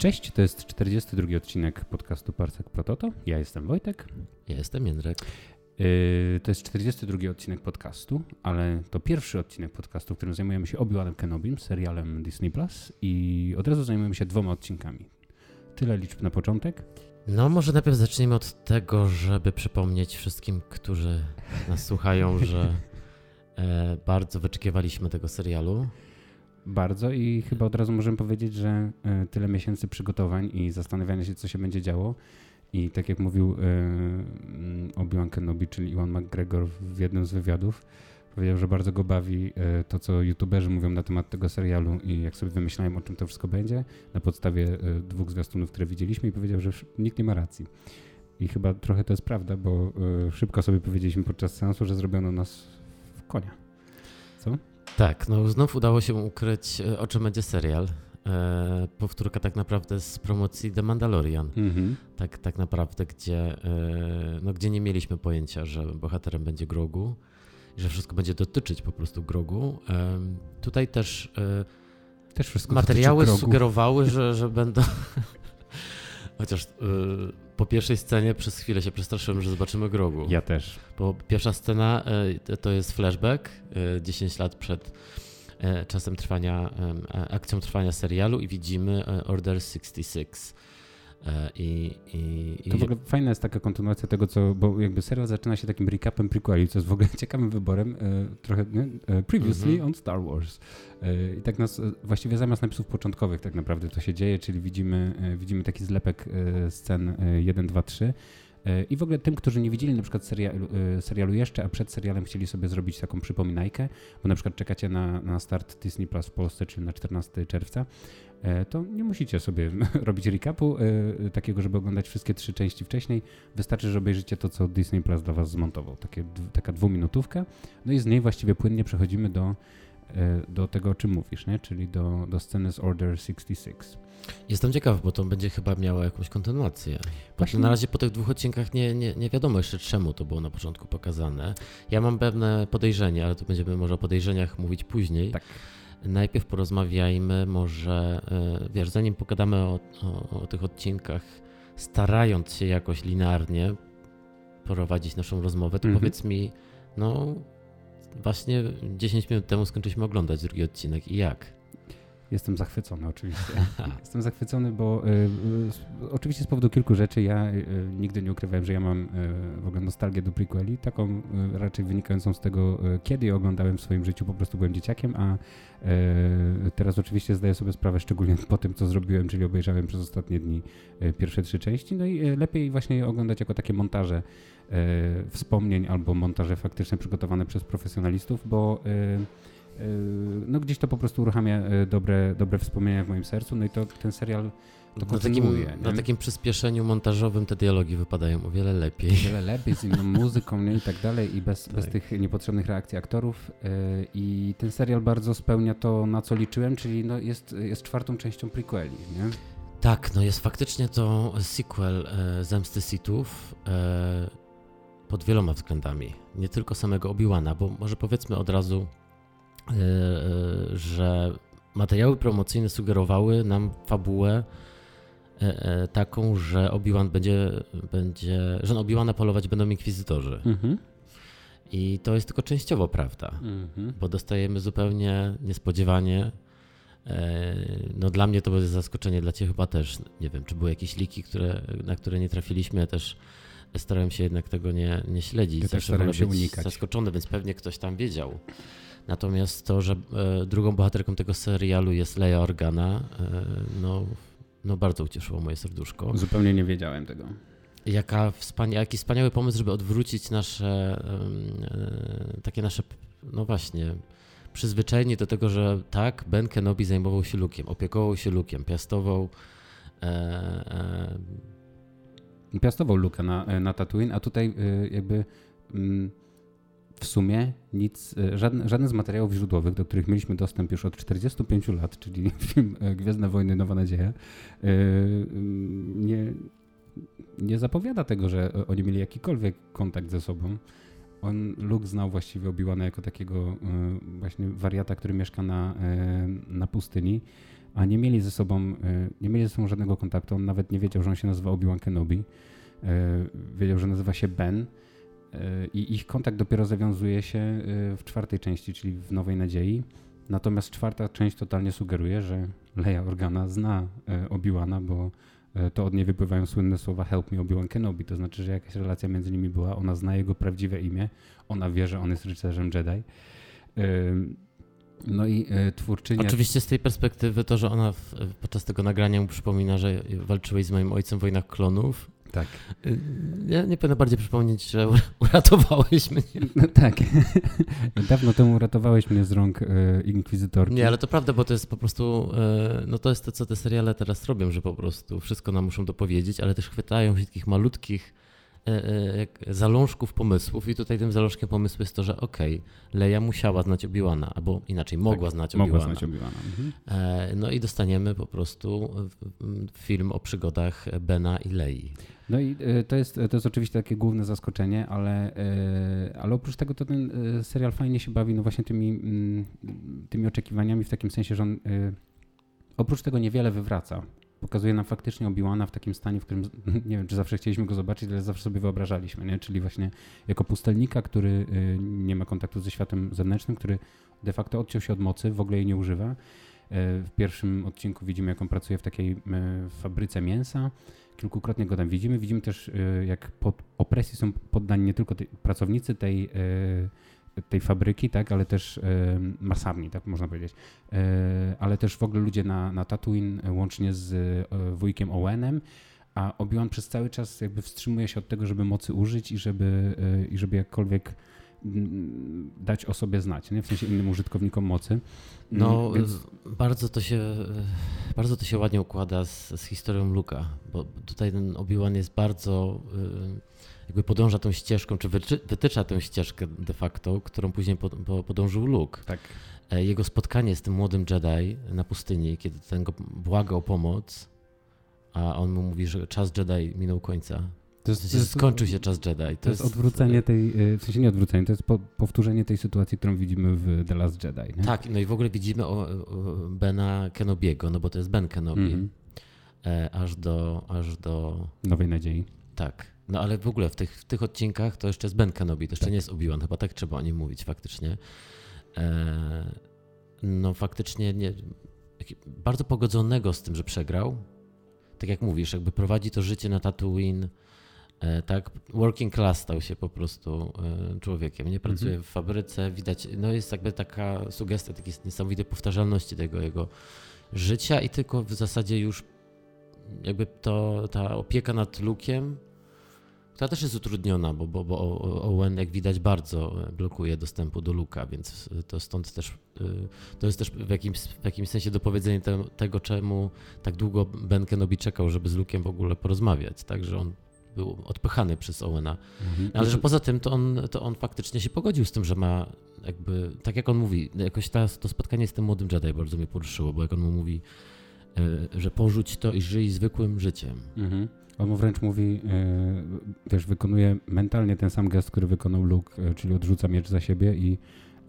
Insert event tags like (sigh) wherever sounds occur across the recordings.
Cześć, to jest 42 odcinek podcastu Parsek Prototo. Ja jestem Wojtek. Ja jestem Jędrek. Yy, to jest 42 odcinek podcastu, ale to pierwszy odcinek podcastu, w którym zajmujemy się Obi-Wanem Kenobim, serialem Disney Plus i od razu zajmujemy się dwoma odcinkami. Tyle liczb na początek. No, może najpierw zacznijmy od tego, żeby przypomnieć wszystkim, którzy nas słuchają, że e, bardzo wyczekiwaliśmy tego serialu. Bardzo i chyba od razu możemy powiedzieć, że e, tyle miesięcy przygotowań i zastanawiania się, co się będzie działo. I tak jak mówił e, mm, Obi-Wan Kenobi, czyli Iwan McGregor w jednym z wywiadów, powiedział, że bardzo go bawi e, to, co youtuberzy mówią na temat tego serialu i jak sobie wymyślałem, o czym to wszystko będzie, na podstawie dwóch zwiastunów, które widzieliśmy i powiedział, że nikt nie ma racji. I chyba trochę to jest prawda, bo szybko sobie powiedzieliśmy podczas seansu, że zrobiono nas w konia. Co? Tak, no znów udało się ukryć, e, o czym będzie serial. E, powtórka tak naprawdę z promocji The Mandalorian. Mhm. Tak, tak naprawdę, gdzie, e, no, gdzie nie mieliśmy pojęcia, że bohaterem będzie Grogu, że wszystko będzie dotyczyć po prostu Grogu. E, tutaj też, e, też materiały sugerowały, że, że będą (laughs) Chociaż y, po pierwszej scenie przez chwilę się przestraszyłem, że zobaczymy Grogu. Ja też. Bo pierwsza scena y, to jest flashback y, 10 lat przed y, czasem trwania, akcją trwania serialu i widzimy Order 66. E, I, i, to w ogóle fajna jest taka kontynuacja tego, co, bo jakby serial zaczyna się takim recapem prequeli, co jest w ogóle (laughs) ciekawym wyborem, e, trochę nie? E, previously mm -hmm. on Star Wars. I tak nas, właściwie zamiast napisów początkowych tak naprawdę to się dzieje, czyli widzimy, widzimy taki zlepek scen 1, 2, 3 i w ogóle tym, którzy nie widzieli na przykład serialu, serialu, jeszcze, a przed serialem chcieli sobie zrobić taką przypominajkę, bo na przykład czekacie na, na start Disney Plus w Polsce, czyli na 14 czerwca, to nie musicie sobie (laughs) robić recapu e, takiego, żeby oglądać wszystkie trzy części wcześniej. Wystarczy, że obejrzycie to, co Disney Plus dla was zmontował. Takie, taka dwuminutówka. No i z niej właściwie płynnie przechodzimy do, e, do tego, o czym mówisz, nie? czyli do, do sceny z Order 66. Jestem ciekaw, bo to będzie chyba miało jakąś kontynuację. Właśnie... Na razie po tych dwóch odcinkach nie, nie, nie wiadomo jeszcze czemu to było na początku pokazane. Ja mam pewne podejrzenie, ale to będziemy może o podejrzeniach mówić później. Tak najpierw porozmawiajmy może, e, wiesz, zanim pogadamy o, o, o, tych odcinkach, starając się jakoś linearnie prowadzić naszą rozmowę, to mhm. powiedz mi, no właśnie 10 minut temu skończyliśmy oglądać drugi odcinek i jak? Jestem zachwycony oczywiście. (laughs) Jestem zachwycony, bo y, y, oczywiście z powodu kilku rzeczy ja y, nigdy nie ukrywałem, że ja mam w ogóle nostalgię do prequeli, taką raczej wynikającą z tego, kiedy je oglądałem w swoim życiu, po prostu byłem dzieciakiem, a teraz oczywiście zdaję sobie sprawę, szczególnie po tym, co zrobiłem, czyli obejrzałem przez ostatnie dni pierwsze trzy części, no i lepiej właśnie je oglądać jako takie montaże wspomnień albo montaże faktycznie przygotowane przez profesjonalistów, bo no gdzieś to po prostu uruchamia e, dobre, dobre wspomnienia w moim sercu, no i to ten serial to na takim, na takim przyspieszeniu montażowym te dialogi wypadają o wiele lepiej. O wiele lepiej, z inną muzyką nie? i tak dalej i bez, tak. bez tych niepotrzebnych reakcji aktorów e, i ten serial bardzo spełnia to, na co liczyłem, czyli no jest, jest czwartą częścią prequeli, nie? Tak, no jest faktycznie to sequel e, Zemsty Sithów e, pod wieloma względami. Nie tylko samego Obi-Wana, bo może powiedzmy od razu, że materiały promocyjne sugerowały nam fabułę e, taką, że Obi-Wan będzie, będzie, że na Obi-Wana polować będą inkwizytorzy. Mhm. I to jest tylko częściowo prawda, mhm. bo dostajemy zupełnie niespodziewanie. No dla mnie to będzie zaskoczenie, dla Ciebie chyba też. Nie wiem, czy były jakieś liki, które, na które nie trafiliśmy. Ja też starałem się jednak tego nie, nie śledzić. Ja też starałem się unikać. Zaskoczony, więc pewnie ktoś tam wiedział. Natomiast to, że e, drugą bohaterką tego serialu jest Leia Organa, e, no, no bardzo ucieszyło moje serduszko. Zupełnie nie wiedziałem tego. Jaka wspania jaki wspaniały pomysł, żeby odwrócić nasze, e, takie nasze, no właśnie, przyzwyczajenie do tego, że tak, Ben Kenobi zajmował się Lukiem, opiekował się Lukiem, piastował e, e... piastował Luka na, na Tatooine, a tutaj jakby mm, w sumie nic, e, żadne, żadne z materiałów źródłowych, do których mieliśmy dostęp już od 45 lat, czyli (laughs) film e, Gwiezdne Wojny, Nowa Nadzieja, e, nie, nie zapowiada tego, że oni mieli jakikolwiek kontakt ze sobą. On, Luke znał właściwie Obi-Wana jako takiego właśnie wariata, który mieszka na, na pustyni a nie mieli ze sobą, nie mieli ze sobą żadnego kontaktu. On nawet nie wiedział, że on się nazywa Obi-Wan Kenobi. Wiedział, że nazywa się Ben. I ich kontakt dopiero zawiązuje się w czwartej części, czyli w Nowej Nadziei. Natomiast czwarta część totalnie sugeruje, że Leia Organa zna Obi-Wana, bo to od niej wypływają słynne słowa help me Obi-Wan Kenobi. To znaczy, że jakaś relacja między nimi była, ona zna jego prawdziwe imię, ona wie, że on jest rycerzem Jedi. No i twórczynia... Oczywiście z tej perspektywy to, że ona podczas tego nagrania mu przypomina, że walczyłeś z moim ojcem w wojnach klonów, tak. Y, ja nie powinno bardziej przypomnieć, że (laughs) uratowałeś mnie. No tak. (laughs) Dawno temu uratowałeś mnie z rąk e, inkwizytorki. Nie, ale to prawda, bo to jest po prostu, e, no to jest to, co te seriale teraz robią, że po prostu wszystko nam muszą dopowiedzieć, ale też chwytają się takich malutkich zalążków pomysłów i tutaj tym zalążkiem pomysłu jest to, że okej, okay, Leia musiała znać Obi-Wana, albo inaczej, mogła tak, znać Obi-Wana. Mogła znać Obi-Wana. Mhm. E, no i dostaniemy po prostu film o przygodach Bena i Lei. No i to jest, to jest oczywiście takie główne zaskoczenie, ale, ale oprócz tego to ten serial fajnie się bawi no właśnie tymi, mm, tymi oczekiwaniami w takim sensie, że on oprócz tego niewiele wywraca pokazuje nam faktycznie Obi-Wana w takim stanie, w którym (laughs) nie wiem, czy zawsze chcieliśmy go zobaczyć, ale zawsze sobie wyobrażaliśmy, nie? czyli właśnie jako pustelnika, który y, nie ma kontaktu ze światem zewnętrznym, który de facto odciął się od mocy, w ogóle jej nie używa. Y, w pierwszym odcinku widzimy, jak on pracuje w takiej y, fabryce mięsa. Kilkukrotnie go tam widzimy. Widzimy też, jak pod opresji są poddani nie tylko pracownicy tej tej fabryki, tak, ale też masarni, tak można powiedzieć, e, ale też w ogóle ludzie na, na Tatooine, e, łącznie z e, wujkiem Owenem, a Obi-Wan przez cały czas jakby wstrzymuje się od tego, żeby mocy użyć i żeby, i żeby jakkolwiek dać o sobie znać, nie? w sensie innym użytkownikom mocy. No, mm, Więc... bardzo, to się, bardzo to się ładnie układa z, z historią Luka, bo tutaj ten Obi-Wan jest bardzo jakby podąża tą ścieżką, czy wytycza tę ścieżkę de facto, którą później podążył Luke. Tak. E, jego spotkanie z tym młodym Jedi na pustyni, kiedy ten go błaga o pomoc, a on mu mówi, że czas Jedi minął końca. To jest, w sensie jest, skończył się czas Jedi. To, to jest, odwrócenie tej, e, w sensie nie odwrócenie, to jest po, powtórzenie tej sytuacji, którą widzimy w The Last Jedi. Nie? Tak, no i w ogóle widzimy o, o Bena Kenobiego, no bo to jest Ben Kenobi. Mm -hmm. e, aż, do, aż do... Nowej Nadziei. Tak. No ale w ogóle w tych, w tych odcinkach to jeszcze jest Ben Kenobi, to jeszcze tak. nie jest Obi-Wan, chyba tak trzeba o nim mówić faktycznie. E, no faktycznie nie, bardzo pogodzonego z tym, że przegrał. Tak jak mówisz, jakby prowadzi to życie na Tatooine, e, tak, working class stał się po prostu e, człowiekiem. Nie pracuje mhm. w fabryce, widać, no jest jakby taka sugestia takiej niesamowitej powtarzalności tego jego życia i tylko w zasadzie już jakby to, ta opieka nad Lukiem która też jest utrudniona, bo, bo, bo Owen, jak widać, bardzo blokuje dostępu do Luka, więc to stąd też, y, to jest też w jakimś, w jakimś sensie dopowiedzenie te, tego, czemu tak długo Ben Kenobi czekał, żeby z Lukiem w ogóle porozmawiać, tak, że on był odpychany przez Owena. Mhm. Ale że poza tym to on, to on faktycznie się pogodził z tym, że ma jakby, tak jak on mówi, jakoś ta, to spotkanie z tym młodym Jedi bardzo mnie poruszyło, bo jak on mu mówi, że porzuć to i żyj zwykłym życiem. Mhm. On mu wręcz mówi, e, wiesz, wykonuje mentalnie ten sam gest, który wykonał Luke, e, czyli odrzuca miecz za siebie i,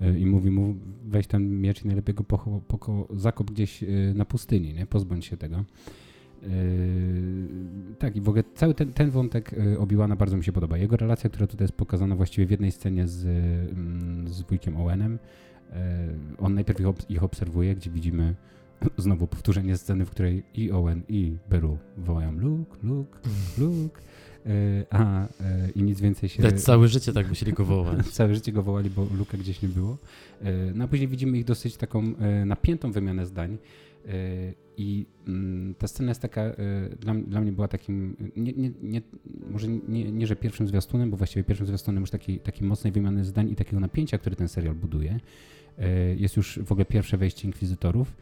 e, i mówi mu, weź ten miecz i najlepiej go pocho, pocho, zakop gdzieś na pustyni, nie? pozbądź się tego. tak, i w ogóle cały ten, ten wątek Obiłana bardzo mi się podoba. Jego relacja, która tutaj jest pokazana właściwie w jednej scenie z, mm, z wujkiem Owenem. on najpierw ich obserwuje, gdzie widzimy znowu powtórzenie sceny, w której i Owen, i Beru wołają Luke, Luke, Luke. E, a e, i nic więcej się. Dać całe życie tak musieli go wołać. (laughs) całe życie go wołali, bo Luka gdzieś nie było. E, no a później widzimy ich dosyć taką napiętą wymianę zdań. I mm, ta scena jest taka, dla, dla mnie była takim, nie, nie, nie, może nie, nie, że pierwszym zwiastunem, bo właściwie pierwszym zwiastunem już takiej, takiej mocnej wymiany zdań i takiego napięcia, które ten serial buduje. Jest już w ogóle pierwsze wejście inkwizytorów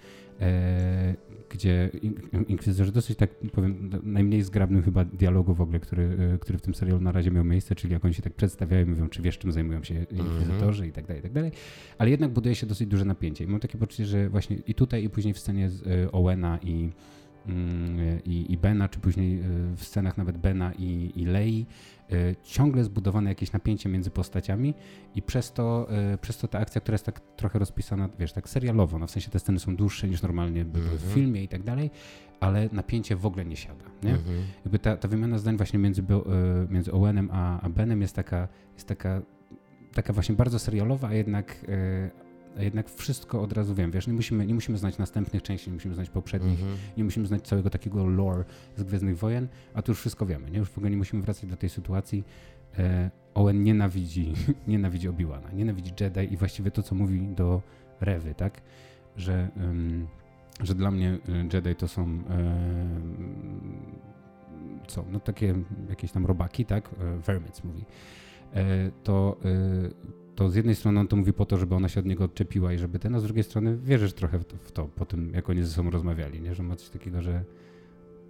gdzie inkwizytorzy dosyć, tak powiem, najmniej zgrabnym chyba dialogu w ogóle, który, e, który w tym serialu na razie miał miejsce, czyli jak oni się tak przedstawiają i mówią, czy wiesz, czym zajmują się inkwizytorzy mm -hmm. i tak dalej, i tak dalej. Ale jednak buduje się dosyć duże napięcie. I mam takie poczucie, że właśnie i tutaj, i później w scenie z, e, Owena i i, i Bena, czy później w scenach nawet Bena i, i Lei, ciągle zbudowane jakieś napięcie między postaciami i przez to, przez to ta akcja, która jest tak trochę rozpisana, wiesz, tak serialowo, no w sensie te sceny są dłuższe niż normalnie by były w mhm. filmie i tak dalej, ale napięcie w ogóle nie siada, nie? Mhm. Jakby ta, ta wymiana zdań właśnie między, między Owenem a, a Benem jest taka, jest taka taka właśnie bardzo serialowa, a jednak, e, a jednak wszystko od razu wiem, wiesz, nie musimy, nie musimy znać następnych części, nie musimy znać poprzednich, mm -hmm. nie musimy znać całego takiego lore z Gwiezdnych Wojen, a tu już wszystko wiemy, nie? Już w ogóle nie musimy wracać do tej sytuacji. E, Owen nienawidzi, (laughs) nienawidzi Obi-Wana, nienawidzi Jedi i właściwie to, co mówi do Rewy, tak? Że, że dla mnie e, Jedi to są um, co, no takie jakieś tam robaki, tak? Vermits mówi. E, to, e, to z jednej strony on to mówi po to, żeby ona się od niego odczepiła i żeby ten, a z drugiej strony wierzysz trochę w to, w to po tym, jak oni ze sobą rozmawiali, nie? że ma coś takiego, że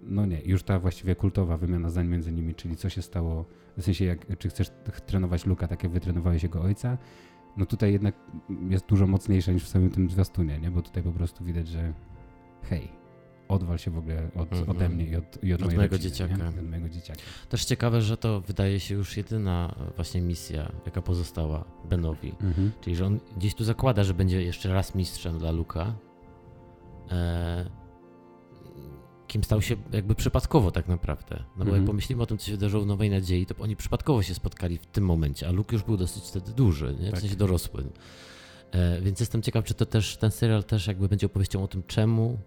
no nie, już ta właściwie kultowa wymiana zdań między nimi, czyli co się stało, w sensie jak, czy chcesz trenować Luka tak jak wytrenowałeś jego ojca, no tutaj jednak jest dużo mocniejsza niż w samym tym zwiastunie, nie? bo tutaj po prostu widać, że hej, odwal się w ogóle od, mm -hmm. ode mnie i od, i od, od mojego rodziny, dzieciaka. Od mojego dzieciaka. Też ciekawe, że to wydaje się już jedyna właśnie misja, jaka pozostała Benowi. Mm -hmm. Czyli, że on gdzieś tu zakłada, że będzie jeszcze raz mistrzem dla Luka. E, kim stał się jakby przypadkowo tak naprawdę. No bo mm -hmm. jak mhm. pomyślimy o tym, co się wydarzyło w Nowej Nadziei, to oni przypadkowo się spotkali w tym momencie, a Luke już był dosyć wtedy duży, nie? w tak. sensie dorosły. E, więc jestem ciekaw, czy to też ten serial też jakby będzie opowieścią o tym, czemu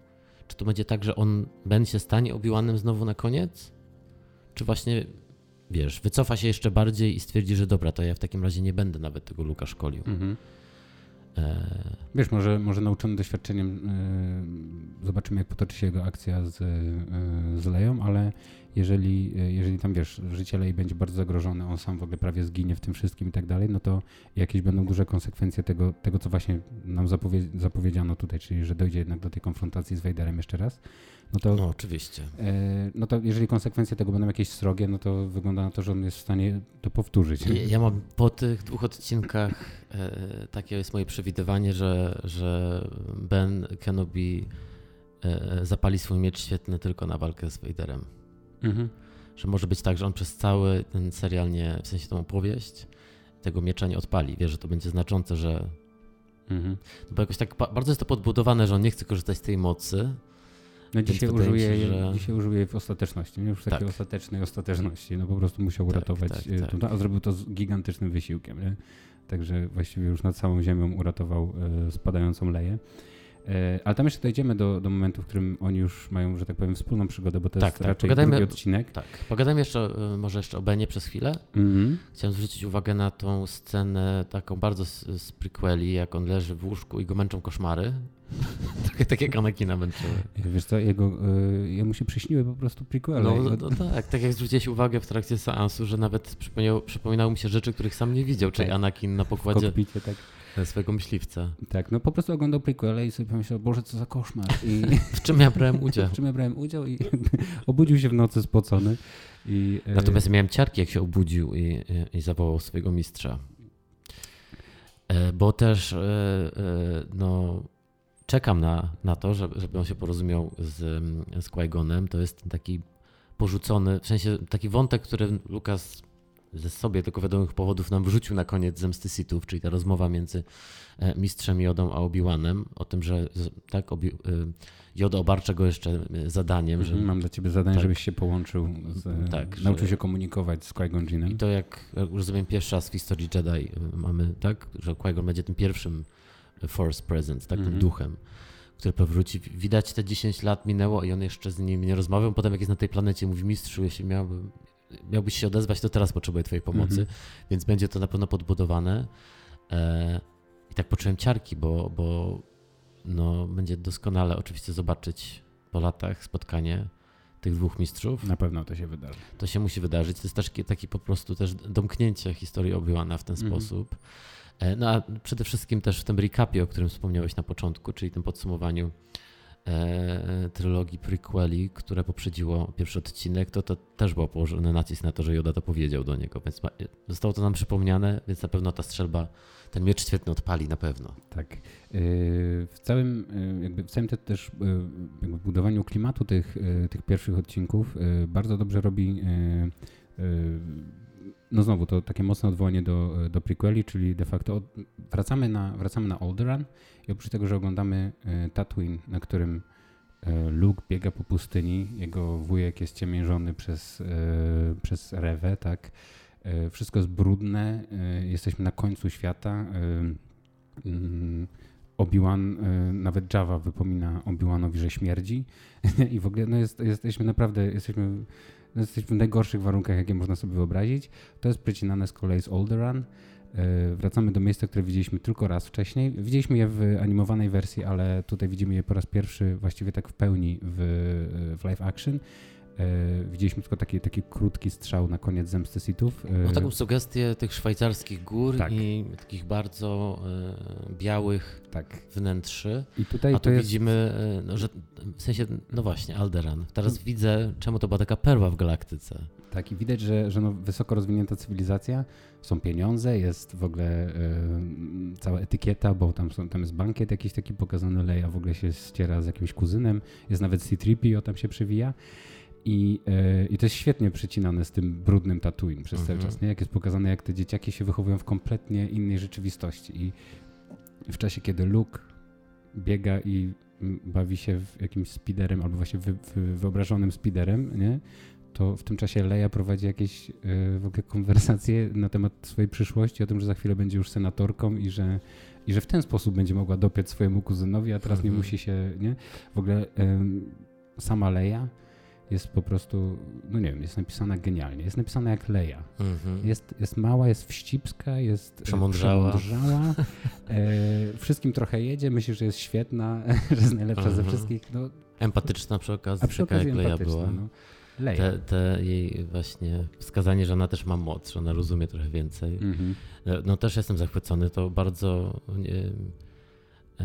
czy to będzie tak, że on będzie się stanie Obi-Wanem znowu na koniec? Czy właśnie, wiesz, wycofa się jeszcze bardziej i stwierdzi, że dobra, to ja w takim razie nie będę nawet tego Luka szkolił. Mhm. E... Wiesz, może, może nauczony doświadczeniem yy, zobaczymy, jak potoczy się jego akcja z, yy, z Leją, ale jeżeli, jeżeli tam wiesz, życie Lei będzie bardzo zagrożone, on sam w ogóle prawie zginie w tym wszystkim i tak dalej, no to jakieś będą duże konsekwencje tego, tego co właśnie nam zapowie, zapowiedziano tutaj, czyli że dojdzie jednak do tej konfrontacji z Vaderem jeszcze raz. No to, no, oczywiście. E, no to jeżeli konsekwencje tego będą jakieś srogie, no to wygląda na to, że on jest w stanie to powtórzyć. Ja, ja mam po tych dwóch odcinkach e, takie jest moje przewidywanie, że, że Ben Kenobi e, zapali swój miecz świetny tylko na walkę z Vaderem. Mhm. Że może być tak, że on przez cały ten serial nie, w sensie tą opowieść, tego miecza nie odpali. Wie, że to będzie znaczące, że. Mhm. No bo jakoś tak bardzo jest to podbudowane, że on nie chce korzystać z tej mocy. No dzisiaj użyje, się, że... dzisiaj użyje w ostateczności, nie? już takiej tak. ostatecznej ostateczności. No po prostu musiał tak, uratować, tak, e, tak. a zrobił to z gigantycznym wysiłkiem. Nie? Także właściwie już nad całą ziemią uratował e, spadającą leję. E, ale tam jeszcze dojdziemy do, do momentu, w którym oni już mają, że tak powiem, wspólną przygodę, bo to tak, jest tak. raczej Pogadajmy, drugi odcinek. Tak, pogadajmy jeszcze, e, może jeszcze o Benie przez chwilę. Mm -hmm. Chciałem zwrócić uwagę na tą scenę taką bardzo z, z prequeli, jak on leży w łóżku i go męczą koszmary. (laughs) Trochę tak jak Anakina męczyły. Wiesz co, jego, y, jemu się przyśniły po prostu prequele. No, no, no tak, tak jak zwróciłeś uwagę w trakcie seansu, że nawet przypominało mi się rzeczy, których sam nie widział, czyli tak. Anakin na pokładzie. W kokpicie, tak swojego myśliwca. Tak, no po prostu oglądał prequele i sobie pomyślał, Boże, co za koszmar. I... (laughs) w czym ja brałem udział? (laughs) w czym ja brałem udział i (laughs) obudził się w nocy spocony. I, e, Natomiast miałem ciarki, jak się obudził i, i, zawołał swojego mistrza. E, bo też e, no, czekam na, na to, żeby, żeby on się porozumiał z, z Qui-Gonem. To jest taki porzucony, w sensie taki wątek, który Lukas ze sobie tylko wiadomych powodów nam wrzucił na koniec Zemsty Sithów, czyli ta rozmowa między e, mistrzem Jodą a Obi-Wanem o tym, że tak, Obi, e, Joda obarcza go jeszcze e, zadaniem. Że, mhm, Mam dla ciebie zadanie, tak, żebyś się połączył, z, tak, nauczył że, się komunikować z Qui-Gon Jinem. I to jak, jak już rozumiem pierwszy raz w historii Jedi mamy, tak, że Qui-Gon będzie tym pierwszym Force Presence, tak, tym mhm. duchem który powróci. Widać te 10 lat minęło i on jeszcze z nim nie rozmawiał. Potem jak jest na tej planecie, mówi mistrzu, jeśli miałbym, miałbyś się odezwać, to teraz potrzebuję Twojej pomocy, -hmm. więc będzie to na pewno podbudowane. E, I tak poczułem ciarki, bo, bo no, będzie doskonale oczywiście zobaczyć po latach spotkanie tych dwóch mistrzów. Na pewno to się wydarzy. To się musi wydarzyć. To jest też taki po prostu też domknięcie historii Obi-Wana w ten -hmm. sposób. E, no a przede wszystkim też w tym recapie, o którym wspomniałeś na początku, czyli tym podsumowaniu e, trylogii prequeli, które poprzedziło pierwszy odcinek, to, to też było położony nacisk na to, że Yoda to powiedział do niego, więc ma, zostało to nam przypomniane, więc na pewno ta strzelba, ten miecz świetny odpali na pewno. Tak. W całym, jakby w całym te, też budowaniu klimatu tych, tych pierwszych odcinków bardzo dobrze robi no znowu, to takie mocne odwołanie do, do prequeli, czyli de facto od, wracamy, na, wracamy na Alderaan i oprócz tego, że oglądamy e, Tatooine, na którym e, Luke biega po pustyni, jego wujek jest ciemiężony przez, e, przez Rewę, tak, wszystko jest brudne, jesteśmy na końcu świata, mm, Obi-Wan, nawet Java wypomina Obi-Wanowi, że śmierdzi. (laughs) I w ogóle no jest, jesteśmy naprawdę, jesteśmy jesteśmy w najgorszych warunkach, jakie można sobie wyobrazić. To jest przecinane z kolei z Alderaan. E, wracamy do miejsca, które widzieliśmy tylko raz wcześniej. Widzieliśmy je w animowanej wersji, ale tutaj widzimy je po raz pierwszy właściwie tak w pełni w, w live action. E, widzieliśmy tylko taki, taki krótki strzał na koniec zemsty Sithów. Ma taką sugestię tych szwajcarskich gór tak. i takich bardzo e, białych tak. wnętrzy. I tutaj A tu jest... widzimy, e, no, że w sensie, no właśnie, Alderan. Teraz hmm. widzę, czemu to była taka perła w galaktyce. Tak, i widać, że, że no wysoko rozwinięta cywilizacja, są pieniądze, jest w ogóle y, cała etykieta, bo tam, są, tam jest bankiet jakiś taki pokazany, Leia w ogóle się ściera z jakimś kuzynem, jest nawet C-3PO tam się przewija. I, yy, I to jest świetnie przecinane z tym brudnym Tatooine przez cały mhm. czas, nie? Jak jest pokazane, jak te dzieciaki się wychowują w kompletnie innej rzeczywistości. I w czasie, kiedy Luke biega i bawi się w jakimś speederem, albo właśnie wy, wy, wyobrażonym speederem, nie? to w tym czasie Leia prowadzi jakieś yy, w ogóle konwersacje na temat swojej przyszłości, o tym, że za chwilę będzie już senatorką i że, i że w ten sposób będzie mogła dopiec swojemu kuzynowi, a teraz nie mhm. musi się, nie? W ogóle yy, sama Leia jest po prostu, no nie wiem, jest napisana genialnie. Jest napisana jak Leja. Mm-hmm. Jest, jest mała, jest wścibska, jest e, przemądrzała. przemądrzała (laughs) e, wszystkim trochę jedzie, myśli, że jest świetna, (laughs) że jest najlepsza mm-hmm. ze mhm. wszystkich. No, empatyczna przy okazji, A przy okazji jak Leja była. No. Leja. Te, te, jej właśnie wskazanie, że ona też ma moc, że ona rozumie trochę więcej. Mm-hmm. No też jestem zachwycony, to bardzo... Nie, E,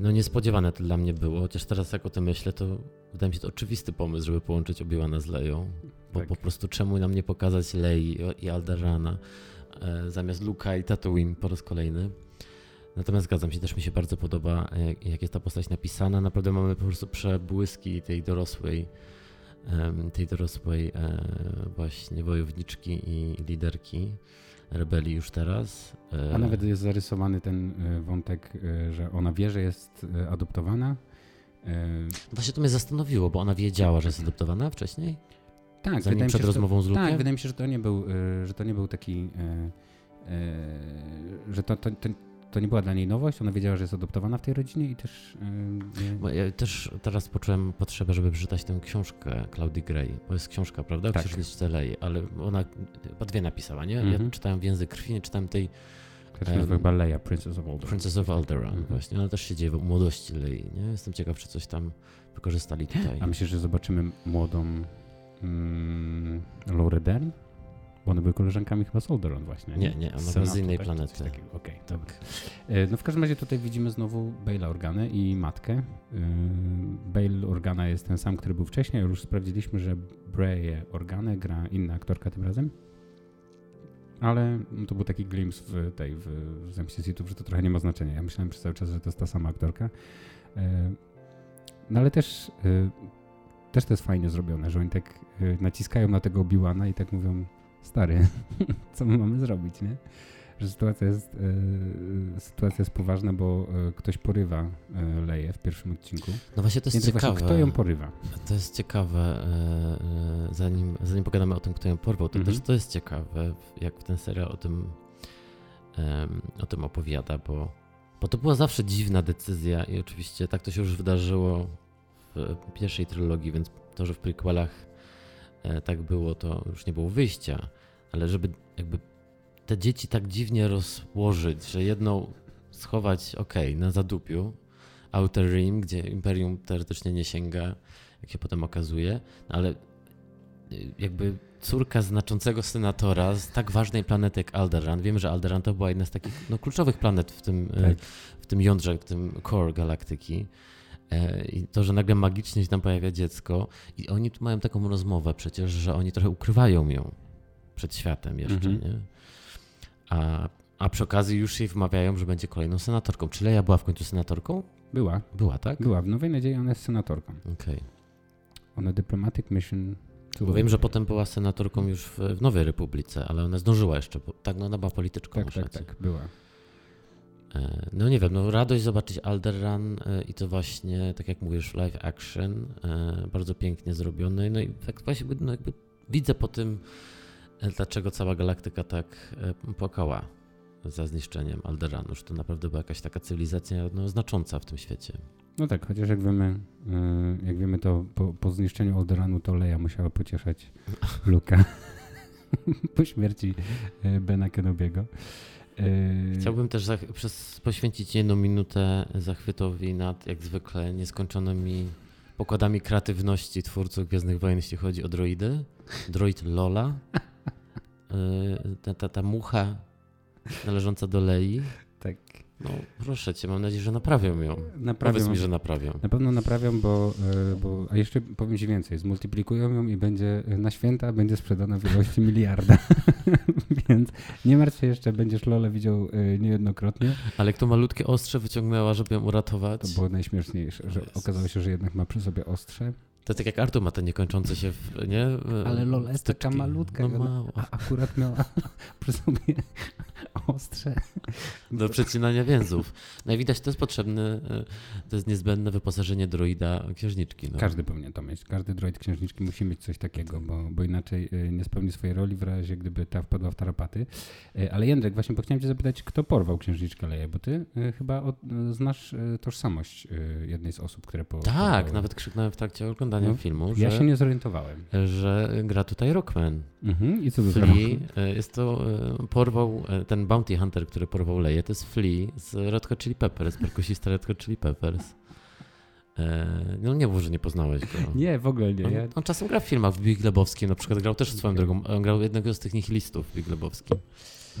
no niespodziewane to dla mnie było, chociaż teraz jak o tym myślę, to wydaje mi się to oczywisty pomysł, żeby połączyć Obi-Wana z Leją, bo tak. po prostu czemu nam nie pokazać Lei i Aldarana e, zamiast Luka i Tatooine po raz kolejny. Natomiast zgadzam się, też mi się bardzo podoba, jak, jak jest ta postać napisana. Naprawdę mamy po prostu przebłyski tej dorosłej, tej dorosłej e, właśnie wojowniczki i liderki rebelii już teraz. A e, nawet jest zarysowany ten e, wątek, e, że ona wie, że jest adoptowana. Właśnie to mnie zastanowiło, bo ona wiedziała, że jest adoptowana wcześniej? Tak, Zanim przed się, rozmową to, z Lukiem? Tak, wydaje mi się, że to nie był, że to nie był taki, że to, to, to, to nie była dla niej nowość, ona wiedziała, że jest adoptowana w tej rodzinie i też... Yy, ja też teraz poczułem potrzebę, żeby przeczytać tę książkę Claudii Gray, bo jest książka, prawda? Tak. Księżniczce Lei, ale ona dwie napisała, nie? Ja mhm. czytałem w Język Krwi, nie czytałem tej... To jest chyba Leia, Princess of Alderaan. Princess of Alderaan, mhm. właśnie. Ona też się dzieje w młodości Lei, nie? Jestem ciekaw, czy coś tam wykorzystali tutaj. A myślisz, że zobaczymy młodą mm, Laurę Dern? Bo one były koleżankami chyba z Alderaan właśnie. Nie, nie, one były z innej tak? planety. Okej, okay, tak. E, No w każdym razie tutaj widzimy znowu Bale'a Organę i matkę. Bale Organa jest ten sam, który był wcześniej. Już sprawdziliśmy, że Bray Organę gra inna aktorka tym razem. Ale to był taki glimpse w tej, w, w Sithów, że to trochę nie ma znaczenia. Ja myślałem przez cały czas, że to jest ta sama aktorka. E, no ale też, też to jest fajnie zrobione, że oni tak naciskają na tego Obi-Wana i tak mówią stary, (laughs) co my mamy zrobić, nie? Że sytuacja jest, e, sytuacja jest poważna, bo e, ktoś porywa e, Leję w pierwszym odcinku. No właśnie to jest Więc ciekawe. Właśnie, kto ją porywa? To jest ciekawe, e, e, zanim, zanim pogadamy o tym, kto ją porwał, to mhm. też to jest ciekawe, jak ten serial o tym, o tym opowiada, bo, bo to była zawsze dziwna decyzja i oczywiście tak to się już wydarzyło w pierwszej trylogii, więc to, że w prequelach E, tak było, to już nie było wyjścia, ale żeby jakby te dzieci tak dziwnie rozłożyć, że jedną schować, ok, na zadupiu, Outer Rim, gdzie Imperium teoretycznie nie sięga, jak się potem okazuje, ale y, jakby córka znaczącego senatora z tak ważnej planety jak Alderaan. Wiemy, że Alderaan to była jedna z takich no, kluczowych planet w tym, y, tak. w tym jądrze, w tym core galaktyki. E, I to, że nagle magicznie się tam pojawia dziecko i oni tu mają taką rozmowę przecież, że oni trochę ukrywają ją przed światem jeszcze, mhm. nie? A, a przy okazji już jej wmawiają, że będzie kolejną senatorką. Czy Leia była w końcu senatorką? Była. Była, tak? Była. W Nowej Nadziei ona jest senatorką. Okej. Okay. On a diplomatic mission bo wiem, że potem była senatorką już w, w Nowej Republice, ale ona zdążyła jeszcze. Bo, tak, no ona była polityczką. Tak, tak, tak, była. E, no nie wiem, no radość zobaczyć Alderran e, i to właśnie, tak jak mówisz, live action, e, bardzo pięknie zrobiony. No i tak właśnie no jakby widzę po tym, dlaczego cała galaktyka tak płakała za zniszczeniem Alderanu, że to naprawdę była jakaś taka cywilizacja no, znacząca w tym świecie. No tak, chociaż jak wiemy, jak wiemy to po, po zniszczeniu Alderanu to Leia musiała pocieszać (laughs) Luka (laughs) po śmierci Bena Kenobiego. Chciałbym też przez, poświęcić jedną minutę zachwytowi nad jak zwykle nieskończonymi pokładami kreatywności twórców Gwiezdnych Wojen, jeśli chodzi o droidy. Droid Lola, yy, (laughs) ta, ta, ta mucha należąca do Lei. Tak. No proszę cię, mam nadzieję, że naprawią ją. Naprawią. Powiedz mi, że naprawią. Na pewno naprawią, bo, e, bo a jeszcze powiem ci więcej, zmultiplikują ją i będzie e, na święta będzie sprzedana w ilości miliarda. (laughs) Więc nie martw się jeszcze, będziesz Lole widział e, niejednokrotnie. Ale kto malutkie ostrze wyciągnęła, żeby ją uratować? To było najśmieszniejsze, że okazało się, że jednak ma przy sobie ostrze. To tak jak Artur ma te niekończące się, w, nie? Ale Lola jest taka malutka. No mała. A akurat miała (laughs) przy sobie ostrze. Do przecinania więzów. No i widać, to jest potrzebne, e, to jest niezbędne wyposażenie droida księżniczki. No. Każdy powinien to mieć. Każdy droid księżniczki musi mieć coś takiego, bo, bo inaczej e, nie spełni swojej roli w razie, gdyby ta wpadła w tarapaty. E, ale Jędrek, właśnie bo chciałem cię zapytać, kto porwał księżniczkę Leję, bo ty chyba od, znasz tożsamość jednej z osób, które po, Tak, porwały. nawet krzyknąłem w trakcie oglądania no, filmu, Ja się nie zorientowałem. Że gra tutaj Rockman. Mhm. I co to Flea, jest to, porwał ten Bounty Hunter, który porwał Leję, to jest Flea z Red Hot Chili Peppers, perkusista Red Hot Chili Peppers. E, no nie mów, że nie poznałeś go. (laughs) Nie, w ogóle nie. On, on czasem gra w filmach w Big Lebowskim, na przykład grał też swoją drogą, grał jednego z tych nihilistów w Big Lebowskim.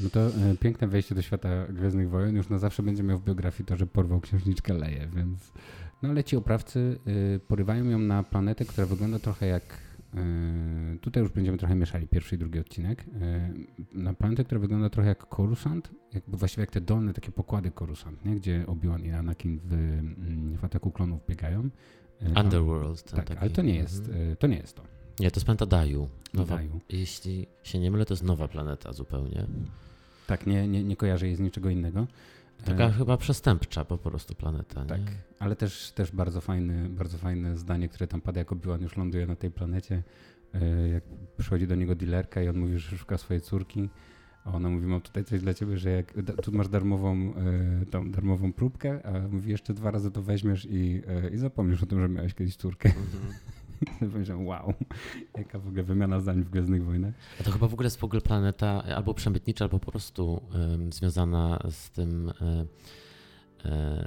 No to e, piękne wejście do świata Gwiezdnych Wojen już na zawsze będzie miał w biografii to, że porwał księżniczkę Leję, więc... No ale ci oprawcy y, porywają ją na planetę, która wygląda trochę jak E, tutaj już będziemy trochę mieszali pierwszy i drugi odcinek. E, na planetę, która wygląda trochę jak Coruscant, jakby właściwie jak te dolne takie pokłady Coruscant, nie? gdzie Obi-Wan i Anakin w, mm, w ataku klonów biegają. E, Underworld. Tak, taki. ale to nie jest mhm. to. Nie, jest to. nie, to jest planeta Daju. Nowa, Daju. Jeśli się nie mylę, to jest nowa planeta zupełnie. Tak, nie, nie, nie kojarzę jej z niczego innego. Taka e... chyba przestępcza po prostu planeta. Tak, nie? ale też, też bardzo, fajny, bardzo fajne zdanie, które tam pada, jak Obi-Wan już ląduje na tej planecie. E, jak przychodzi do niego dealerka i on mówi, że szuka swojej córki. A ona mówi, mam tutaj coś dla ciebie, że jak tu masz darmową, e, darmową próbkę, a mówi, jeszcze dwa razy to weźmiesz i, e, i zapomnisz o tym, że miałeś kiedyś córkę. Mm (laughs) Pomyślałem, wow, jaka w ogóle wymiana zdań w Gwiezdnych Wojnach. A to chyba w ogóle jest w ogóle planeta albo przemytnicza, albo po prostu um, związana z tym um,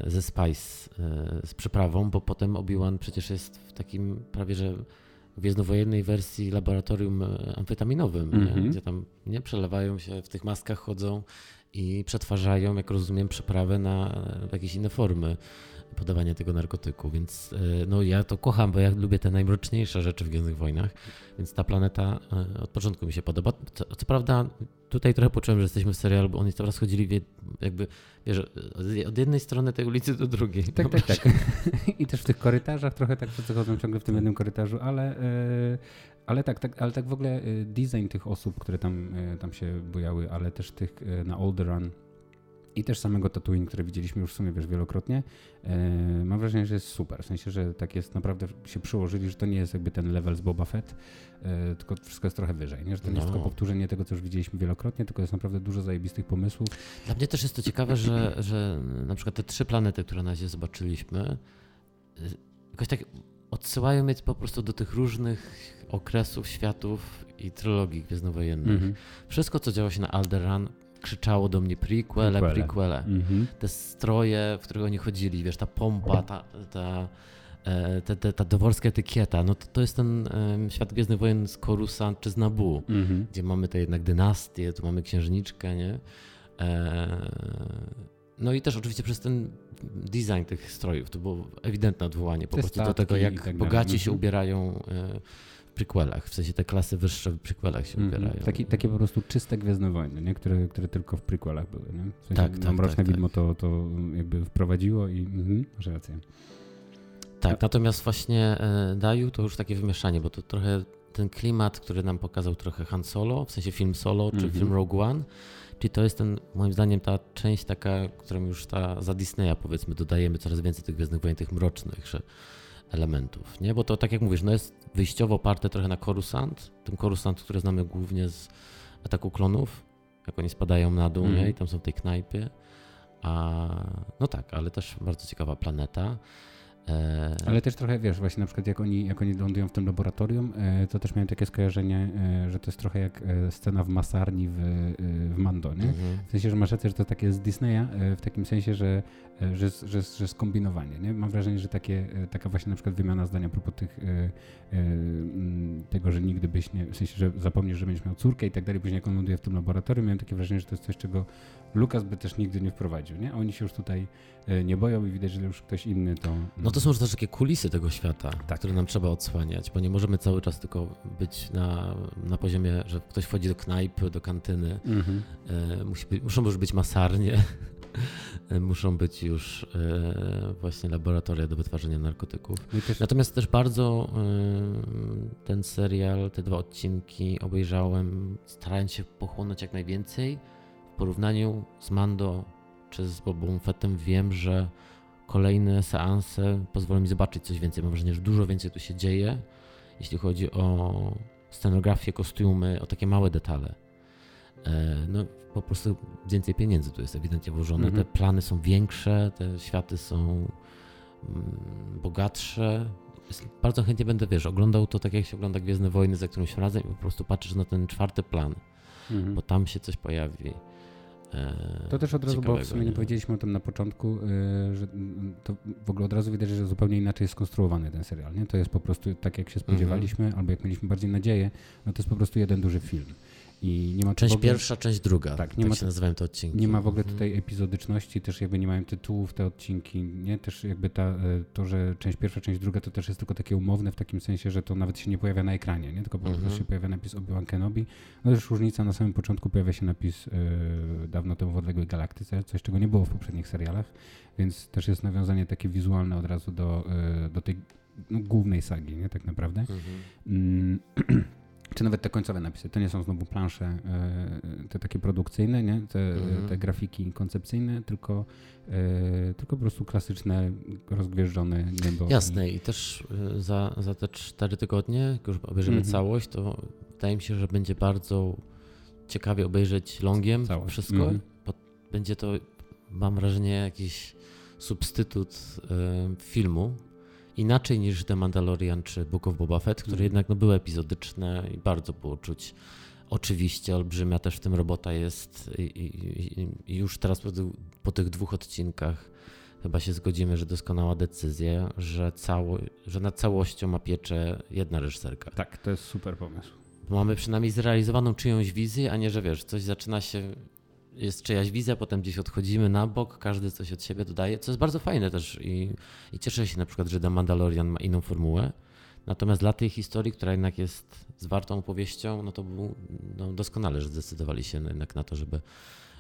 ze Spice, z przyprawą, bo potem Obi-Wan przecież jest w takim prawie, że gwiezdnowojennej wersji laboratorium amfetaminowym, mm -hmm. gdzie tam nie przelewają się, w tych maskach chodzą i przetwarzają, jak rozumiem, przyprawę na jakieś inne formy podawania tego narkotyku, więc e, no ja to kocham, bo ja lubię te najmroczniejsze rzeczy w Gwiezdnych Wojnach, więc ta planeta e, od początku mi się podoba. Co, co prawda tutaj trochę poczułem, że jesteśmy w serialu, bo oni teraz chodzili jakby, wiesz, od jednej strony tej ulicy do drugiej. Tak, tak, tak. I też w tych korytarzach trochę tak chodzą ciągle w tym jednym korytarzu, ale, e, ale tak, tak, ale tak w ogóle design tych osób, które tam, tam się bojały, ale też tych na Alderaan, i też samego Tatooine, które widzieliśmy już w sumie wiesz, wielokrotnie, e, mam wrażenie, że jest super. W sensie, że tak jest naprawdę się przyłożyli, że to nie jest jakby ten level z Boba Fett, e, tylko wszystko jest trochę wyżej. Nie? Że to nie no. jest tylko powtórzenie tego, co już widzieliśmy wielokrotnie, tylko jest naprawdę dużo zajebistych pomysłów. Dla mnie też jest to ciekawe, że, (clears throat) że na przykład te trzy planety, które na razie zobaczyliśmy, e, jakoś tak odsyłają mnie po prostu do tych różnych okresów, światów i trylogii gwiezdnowojennych. Mm -hmm. Wszystko, co działo się na Alderaan, krzyczało do mnie prequele, prequele. prequele. Mhm. Te stroje, w których oni chodzili, wiesz, ta pompa, ta, ta, e, ta, ta, ta dworska etykieta, no to, to jest ten um, świat Gwiezdnych Wojen z Coruscant czy z Nabu, mhm. gdzie mamy te jednak dynastię, tu mamy księżniczkę, nie? E, no i też oczywiście przez ten design tych strojów, to było ewidentne odwołanie po prostu do tego, jak tak bogaci się mhm. ubierają w prequelach, w sensie te klasy wyższe w prequelach się mm -hmm. ubierają. Taki, takie po prostu czyste Gwiezdne Wojny, nie? Które, które tylko w prequelach były. Nie? W sensie tak, tak, Mroczne tak, Widmo tak. To, to jakby wprowadziło i mm, masz rację. Tak, natomiast właśnie e, Daju to już takie wymieszanie, bo to trochę ten klimat, który nam pokazał trochę Han Solo, w sensie film Solo, czy mm -hmm. film Rogue One, czyli to jest ten, moim zdaniem, ta część taka, którą już ta za Disneya powiedzmy dodajemy coraz więcej tych Gwiezdnych Wojen, tych mrocznych że elementów, nie? Bo to tak jak mówisz, no jest wyjściowo oparte trochę na Coruscant, tym Coruscant, który znamy głównie z Ataku Klonów, jak oni spadają na dół, mm. nie? Mhm. I tam są w tej knajpie. A, no tak, ale też bardzo ciekawa planeta. E, Ale też trochę, wiesz, właśnie na przykład jak oni, jak oni lądują w tym laboratorium, e, to też miałem takie skojarzenie, e, że to jest trochę jak scena w masarni w, w Mando, nie? Mhm. W sensie, że masz rację, że to takie z Disneya, w takim sensie, że, że, że, że skombinowanie, nie? Mam wrażenie, że takie, taka właśnie na przykład wymiana zdania a propos tych, tego, że nigdy byś nie, w sensie, że zapomnisz, że będziesz miał córkę i tak dalej, później jak on ląduje w tym laboratorium, miałem takie wrażenie, że to jest coś, czego Lukas by też nigdy nie wprowadził, nie? Oni się już tutaj e, nie boją i widać, że już ktoś inny to... No to są już też takie kulisy tego świata, tak. które nam trzeba odsłaniać, bo nie możemy cały czas tylko być na, na poziomie, że ktoś wchodzi do knajpy, do kantyny. Mhm. E, musi być, muszą już być masarnie, (laughs) muszą być już e, właśnie laboratoria do wytwarzania narkotyków. No też... Natomiast też bardzo e, ten serial, te dwa odcinki obejrzałem, starając się pochłonąć jak najwięcej, porównaniu z Mando czy z Bobą Fettem wiem, że kolejne seanse pozwolą mi zobaczyć coś więcej. Mam wrażenie, że dużo więcej tu się dzieje, jeśli chodzi o scenografię, kostiumy, o takie małe detale. E, no po prostu więcej pieniędzy tu jest ewidentnie włożone. Mhm. Te plany są większe, te światy są mm, bogatsze. Bardzo chętnie będę, wiesz, oglądał to tak jak się ogląda Gwiezdne Wojny za którymś razem i po prostu patrzysz na ten czwarty plan, mhm. bo tam się coś pojawi. E, to też od razu, bo w sumie nie, nie powiedzieliśmy o tym na początku, e, że to w ogóle od razu widać, że zupełnie inaczej jest skonstruowany ten serial. Nie? To jest po prostu tak, jak się spodziewaliśmy, mm -hmm. albo jak mieliśmy bardziej nadzieję, no to jest po prostu jeden duży film. I nie ma część ogóle, pierwsza, część druga. Tak, nie tak ma, się nazywają te odcinki. Nie ma w ogóle mhm. tutaj epizodyczności, też jakby nie mają tytułów te odcinki, nie? Też jakby ta, e, to, że część pierwsza, część druga to też jest tylko takie umowne w takim sensie, że to nawet się nie pojawia na ekranie, nie? Tylko po prostu mhm. się pojawia napis Obi-Wan Kenobi. No też różnica na samym początku pojawia się napis yy, dawno temu w odległej galaktyce, coś czego nie było w poprzednich serialach, więc też jest nawiązanie takie wizualne od razu do, yy, do tej no, głównej sagi, nie? Tak naprawdę. Mhm. Mm, (clears throat) czy nawet te końcowe napisy. To nie są znowu plansze e, te takie produkcyjne, nie? Te, mhm. te grafiki koncepcyjne, tylko, e, tylko po prostu klasyczne, rozgwieżdżone niebo. Jasne i też e, za, za te cztery tygodnie, jak już obejrzymy mhm. całość, to wydaje mi się, że będzie bardzo ciekawie obejrzeć longiem całość. wszystko. Mhm. Będzie to, mam wrażenie, jakiś substytut filmu, inaczej niż The Mandalorian czy Book of Boba Fett, które mm. jednak no, były epizodyczne i bardzo było czuć. Oczywiście olbrzymia też w tym robota jest i, i, i już teraz po, po, tych dwóch odcinkach chyba się zgodzimy, że doskonała decyzja, że, cało, że nad całością ma pieczę jedna reżyserka. Tak, to jest super pomysł. Mamy przynajmniej zrealizowaną czyjąś wizję, a nie, że wiesz, coś zaczyna się jest czyjaś wizja, potem gdzieś odchodzimy na bok, każdy coś od siebie dodaje, co jest bardzo fajne też i, i cieszę się na przykład, że The Mandalorian ma inną formułę. Natomiast dla tej historii, która jednak jest zwartą opowieścią, no to był no doskonale, że zdecydowali się jednak na to, żeby,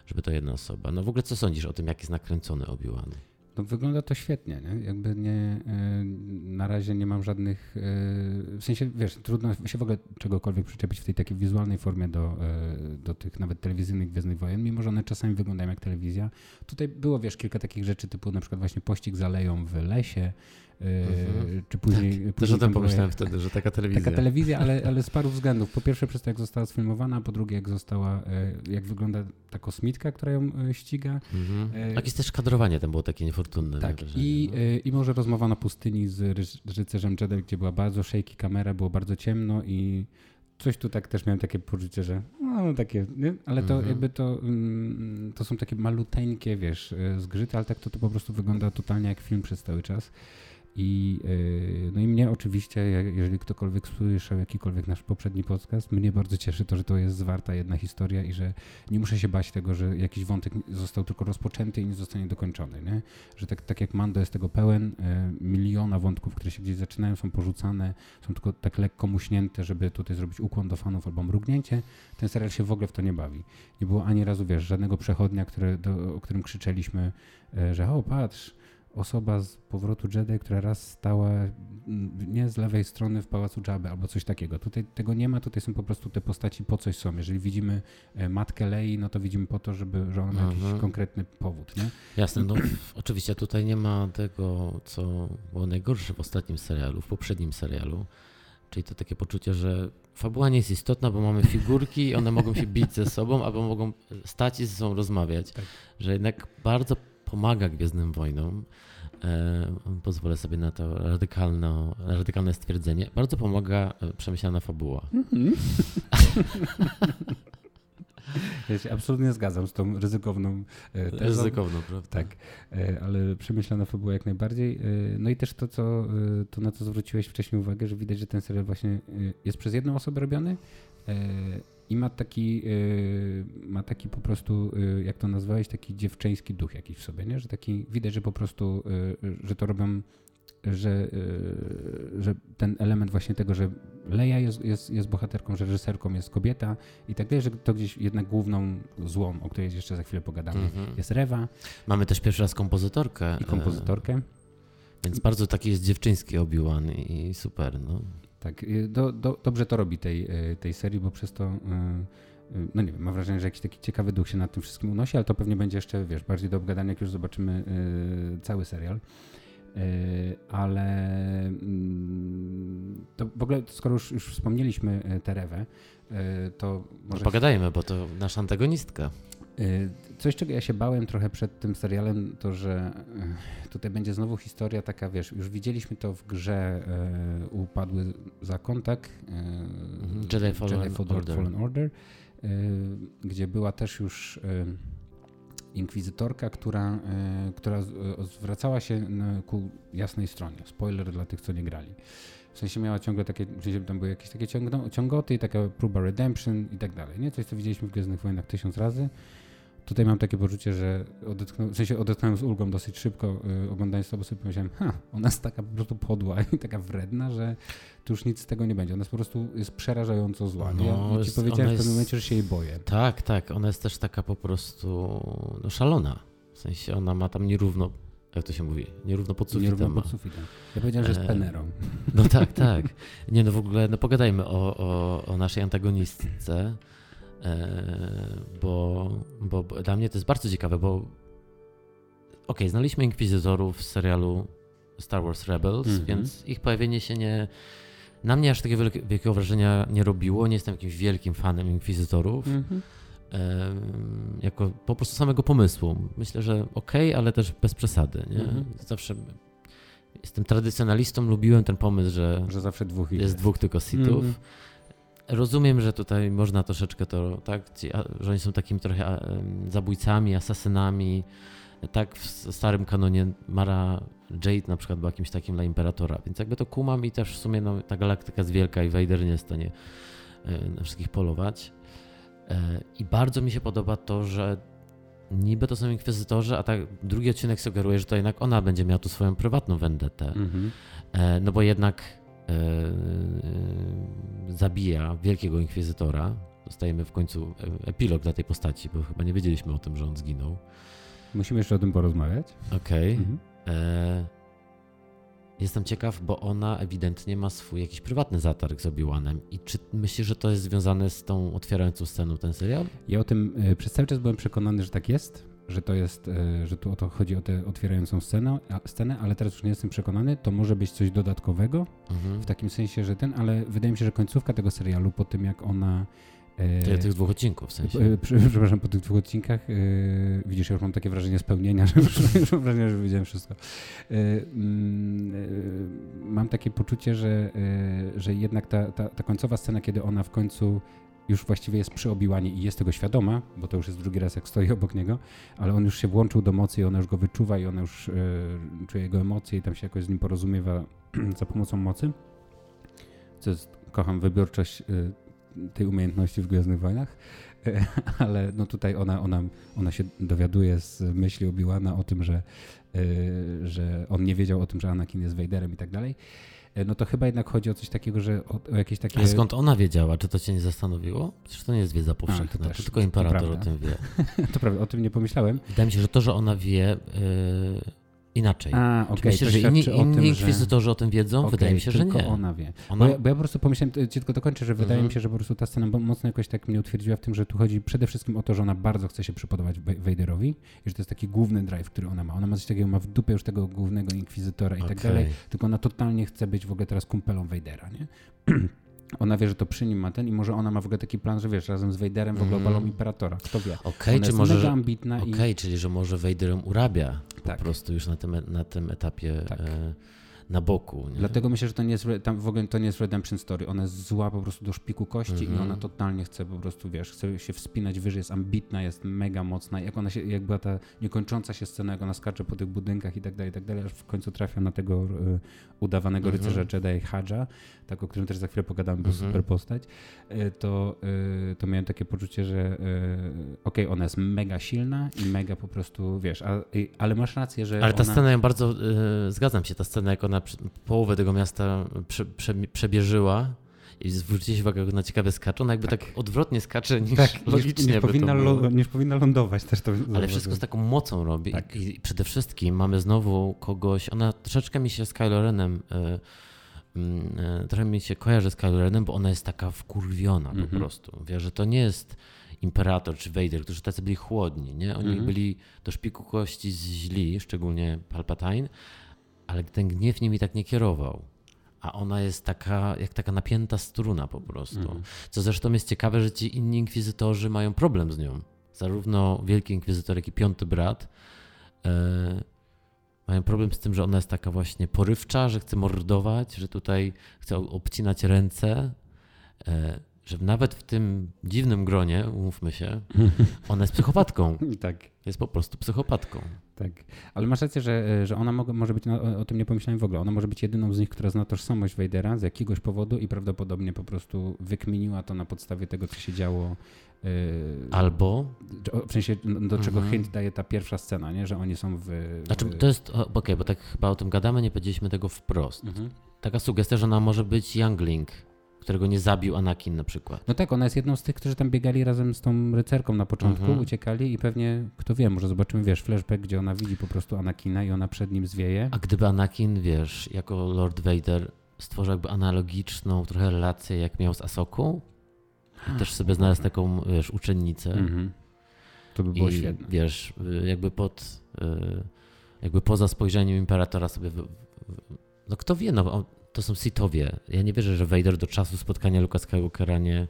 żeby to jedna osoba. No w ogóle co sądzisz o tym, jak jest nakręcony Obi-Wan? No wygląda to świetnie, nie? Jakby nie, e, na razie nie mam żadnych, e, w sensie, wiesz, trudno się w ogóle czegokolwiek przyczepić w tej takiej wizualnej formie do, e, do tych nawet telewizyjnych Gwiezdnych Wojen, mimo że one czasami wyglądają jak telewizja. Tutaj było, wiesz, kilka takich rzeczy typu na przykład właśnie pościg za leją w lesie, Mhm. Czy później. Tak, później też o tym pomyślałem jak, wtedy, że taka telewizja. Taka telewizja, ale, ale z paru względów. Po pierwsze, przez to, jak została sfilmowana, po drugie, jak została, jak wygląda ta kosmitka, która ją ściga. Mhm. Jakieś też kadrowanie tam było takie niefortunne. Tak, i, no. i może rozmowa na pustyni z rycerzem Jedi, gdzie była bardzo shaky kamera, było bardzo ciemno i coś tu tak też miałem takie poczucie, że no takie, nie? ale to mhm. jakby to, mm, to są takie maluteńkie, wiesz, zgrzyty, ale tak to, to po prostu wygląda totalnie jak film przez cały czas. I, yy, no i mnie oczywiście, jeżeli ktokolwiek słyszał jakikolwiek nasz poprzedni podcast, mnie bardzo cieszy to, że to jest zwarta jedna historia i że nie muszę się bać tego, że jakiś wątek został tylko rozpoczęty i nie zostanie dokończony. Nie? Że tak, tak jak Mando jest tego pełen, yy, miliona wątków, które się gdzieś zaczynają, są porzucane, są tylko tak lekko muśnięte, żeby tutaj zrobić ukłon do fanów albo mrugnięcie. Ten serial się w ogóle w to nie bawi. Nie było ani razu, wiesz, żadnego przechodnia, które, do, o którym krzyczeliśmy, yy, że o patrz, osoba z powrotu Jedi, która raz stała mm, nie z lewej strony w pałacu Jabby albo coś takiego. Tutaj tego nie ma, tutaj są po prostu te postaci po coś są. Jeżeli widzimy e, matkę Lei, no to widzimy po to, żeby, że ona ma jakiś mhm. konkretny powód, nie? Jasne, no oczywiście tutaj nie ma tego, co było najgorsze w ostatnim serialu, w poprzednim serialu, czyli to takie poczucie, że fabuła nie jest istotna, bo mamy figurki i one mogą się bić ze sobą, albo mogą stać i ze sobą rozmawiać. Tak. Że jednak bardzo pomaga Gwiezdnym Wojnom, e, pozwolę sobie na to radykalne, radykalne stwierdzenie, bardzo pomaga e, przemyślana fabuła. Mm-hmm. (laughs) Ja się absolutnie zgadzam z tą ryzykowną e, tezą. Ryzykowną, prawda? Tak, ale przemyślana fabuła jak najbardziej. No i też to, co, to, na co zwróciłeś wcześniej uwagę, że widać, że ten serial właśnie jest przez jedną osobę robiony i ma taki, yy, ma taki po prostu, yy, jak to nazwałeś, taki dziewczyński duch jakiś w sobie, nie? Że taki, widać, że po prostu, yy, że to robią, że, y, że ten element właśnie tego, że Leia jest, jest, jest bohaterką, że reżyserką jest kobieta i tak dalej, że to gdzieś jednak główną złą, o której jeszcze za chwilę pogadamy, mm-hmm. jest Rewa. Mamy też pierwszy raz kompozytorkę. I kompozytorkę. E, więc bardzo taki jest dziewczyński Obi-Wan i super, no. Tak, y, do, do, dobrze to robi tej, y, tej serii, bo przez to, y, no nie wiem, mam wrażenie, że jakiś taki ciekawy duch się nad tym wszystkim unosi, ale to pewnie będzie jeszcze, wiesz, bardziej do obgadania, jak już zobaczymy cały serial. Ale mm, to w ogóle, skoro już, już wspomnieliśmy Terewę, to może... Pogadajmy, bo to nasza antagonistka. Y, coś, czego ja się bałem trochę przed tym serialem, to że y, tutaj będzie znowu historia taka, wiesz, już widzieliśmy to w grze y, Upadły Zakon, tak? Mhm. Jedi Fallen, Jedi Fallen Order, Fallen Order gdzie była też już inkwizytorka, która, która zwracała się ku jasnej stronie. Spoiler dla tych, co nie grali. W sensie miała ciągle takie, w sensie tam były jakieś takie ciągoty i taka próba redemption i tak dalej. Nie? Coś, co widzieliśmy w Gwiezdnych Wojnach tysiąc razy. Tutaj mam takie poczucie, że odetchnąłem, w sensie odetchnąłem z ulgą dosyć szybko, yy, oglądając to, bo sobie pomyślałem, ha, ona jest taka po prostu podła i taka wredna, że tu już nic z tego nie będzie. Ona jest po prostu jest przerażająco zła. No, ja, ja ci powiedziałem w pewnym jest... momencie, że się jej boję. Tak, tak. Ona jest też taka po prostu no, szalona. W sensie ona ma tam nierówno jak to się mówi, nierówno pod sufitem. Nierówno pod sufitem. Ja powiedziałem, że jest e, penerą. No tak, tak. Nie no w ogóle, no pogadajmy o, o, o naszej antagonistce. E, bo, bo dla mnie to jest bardzo ciekawe, bo okej, okay, znaliśmy inkwizytorów w serialu Star Wars Rebels, mm -hmm. więc ich pojawienie się nie. Na mnie aż takiego wielkiego wrażenia nie robiło. Nie jestem jakimś wielkim fanem inkwizytorów. Mm -hmm. jako po prostu samego pomysłu. Myślę, że okej, okay, ale też bez przesady. Nie? Mm -hmm. Zawsze jestem tradycjonalistą, lubiłem ten pomysł, że, że zawsze dwóch jest dwóch tylko sitów. Rozumiem, że tutaj można troszeczkę to, tak, że oni są takimi trochę zabójcami, asasynami. Tak, w starym kanonie Mara Jade na przykład była jakimś takim dla Imperatora, więc jakby to kumam i też w sumie no, ta galaktyka jest wielka i Vader nie jest w stanie e, na wszystkich polować. E, I bardzo mi się podoba to, że niby to są inkwizytorzy, a tak drugi odcinek sugeruje, że to jednak ona będzie miała tu swoją prywatną vendetę. Mhm. E, no bo jednak zabija wielkiego inkwizytora. Dostajemy w końcu e, epilog dla tej postaci, bo chyba nie wiedzieliśmy o tym, że on zginął. Musimy jeszcze o tym porozmawiać. Okej. Okay. Mhm. E, jestem ciekaw, bo ona ewidentnie ma swój jakiś prywatny zatarg z Obi-Wanem. I czy myślisz, że to jest związane z tą otwierającą sceną ten serial? Ja o tym e, przez cały czas byłem przekonany, że tak jest że to jest, e, że tu o to chodzi o tę otwierającą scenę, scenę, ale teraz już nie jestem przekonany, to może być coś dodatkowego, mhm. w takim sensie, że ten, ale wydaje mi się, że końcówka tego serialu, po tym jak ona e, tych dwóch odcinków w sensie. E, przepraszam, po tych dwóch odcinkach e, widzisz, ja już mam takie wrażenie spełnienia, (laughs) że już mam wrażenie, że widziałem wszystko. E, mm, e, mam takie poczucie, że, że jednak ta, ta, ta końcowa scena, kiedy ona w końcu już właściwie jest przy Obiłanie i jest tego świadoma, bo to już jest drugi raz jak stoi obok niego, ale on już się włączył do mocy i ona już go wyczuwa i ona już czuje jego emocje i tam się jakoś z nim porozumiewa (clears throat) za pomocą mocy. Co jest, kocham wybiórczość tej umiejętności w Gwiezdnych Wojnach, (laughs) ale no tutaj ona, ona, ona się dowiaduje z myśli Obi-Wana o tym, że, że on nie wiedział o tym, że Anakin jest Vaderem i tak dalej. E, no to chyba jednak chodzi o coś takiego, że o, o jakieś takie... A skąd ona wiedziała? Czy to cię nie zastanowiło? Przecież to nie jest wiedza powszechna, A, to, tylko imperator o tym wie. (laughs) to prawda, o tym nie pomyślałem. Wydaje mi się, że to, że ona wie... Yy inaczej. A, okay. Myślisz, że inni, inni inkwizytorzy że... o tym wiedzą? Okay, wydaje mi się, że nie. ona wie. Ona... Bo, ja, bo, ja, po prostu pomyślałem, ci tylko dokończę, że wydaje mi mhm. się, że po prostu ta scena mocno jakoś tak mnie utwierdziła w tym, że tu chodzi przede wszystkim o to, że ona bardzo chce się przypodobać Vaderowi i że to jest taki główny drive, który ona ma. Ona ma coś takiego, ma w dupie już tego głównego inkwizytora i okay. tak dalej, tylko ona totalnie chce być w ogóle teraz kumpelą Vadera, nie? (clears throat) ona wie, że to przy nim ma ten i może ona ma w ogóle taki plan, że wiesz, razem z Vaderem w ogóle mm. balą imperatora. Kto wie. Okej, okay, czy może, mega ambitna okay, i... czyli że może Vaderem urabia tak. po prostu już na tym, na tym etapie tak. e, na boku. Nie? Dlatego myślę, że to nie jest, tam w ogóle to nie jest Redemption Story. Ona jest zła po prostu do szpiku kości mm -hmm. i ona mhm. totalnie chce po prostu, wiesz, chce się wspinać wyżej, jest ambitna, jest mega mocna. Jak ona się, jak była ta niekończąca się scena, jak ona skacze po tych budynkach i tak dalej, i tak dalej, aż w końcu trafia na tego y, udawanego mm -hmm. rycerza Jedi Hadża, tak o którym też za chwilę pogadamy, bo mm -hmm. super postać, y, to, y, to miałem takie poczucie, że okej, okay, ona jest mega silna i mega po prostu, wiesz, a, ale masz rację, że Ale ta ona... scena ją bardzo, zgadzam się, ta scena, jak ona połowę tego miasta prze, prze, przebierzyła i zwrócicie uwagę na ciekawe skacze, ona jakby tak, tak odwrotnie skacze niż tak, logicznie niż, powinna, niż powinna lądować też to. Ale wszystko z taką mocą robi tak. i przede wszystkim mamy znowu kogoś, ona troszeczkę mi się z Kylo Renem y, y, trochę mi się kojarzy z Kylo Renem, bo ona jest taka wkurwiona -hmm. po mhm. prostu. Wie, że to nie jest Imperator czy Vader, którzy tacy byli chłodni, nie? Oni -hmm. byli do szpiku kości źli, szczególnie Palpatine, ale ten gniew nimi tak nie kierował. A ona jest taka, jak taka napięta struna po prostu. Mhm. Co zresztą jest ciekawe, że ci inni inkwizytorzy mają problem z nią. Zarówno Wielki Inkwizytor, jak i Piąty Brat e, mają problem z tym, że ona jest taka właśnie porywcza, że chce mordować, że tutaj chce obcinać ręce. E, że nawet w tym dziwnym gronie, umówmy się, ona jest psychopatką. (laughs) tak. Jest po prostu psychopatką. Tak, ale masz rację, że, że ona może być, no, o tym nie pomyślałem w ogóle, ona może być jedyną z nich, która zna tożsamość Vadera z jakiegoś powodu i prawdopodobnie po prostu wykminiła to na podstawie tego, co się działo. Yy, Albo. W sensie, do czego mhm. hint daje ta pierwsza scena, nie? że oni są w. w... Znaczy, to jest. Okej, okay, bo tak chyba o tym gadamy, nie powiedzieliśmy tego wprost. Mhm. Taka sugestia, że ona może być Youngling którego nie zabił Anakin na przykład. No tak, ona jest jedną z tych, którzy tam biegali razem z tą rycerką na początku, mhm. uciekali i pewnie, kto wie, może zobaczymy, wiesz, flashback, gdzie ona widzi po prostu Anakina i ona przed nim zwieje. A gdyby Anakin, wiesz, jako Lord Vader stworzył jakby analogiczną trochę relację, jak miał z Asoką i też sobie znalazł taką, wiesz, uczennicę. Mhm. To by było I, świetne. wiesz, jakby pod, y, jakby poza spojrzeniem Imperatora sobie, no kto wie, no to są Sithowie. Ja nie wierzę, że Vader do czasu spotkania Luka Skywalkera nie,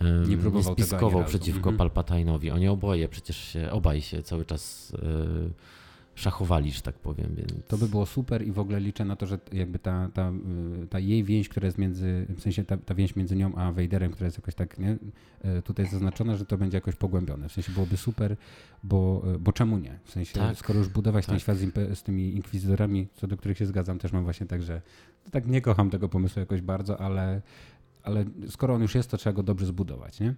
um, nie, nie spiskował przeciwko mhm. Palpatine'owi. Oni oboje przecież się, obaj się cały czas y, szachowali, że tak powiem. Więc... To by było super i w ogóle liczę na to, że jakby ta, ta, y, ta jej więź, która jest między, w sensie ta, ta więź między nią a Vaderem, która jest jakoś tak nie, y, tutaj zaznaczona, że to będzie jakoś pogłębione. W sensie byłoby super, bo, y, bo czemu nie? W sensie, tak, skoro już budować tak. ten świat z, z, tymi inkwizytorami, co do których się zgadzam, też mam właśnie tak, że tak nie kocham tego pomysłu jakoś bardzo, ale, ale skoro on już jest, to trzeba go dobrze zbudować, nie?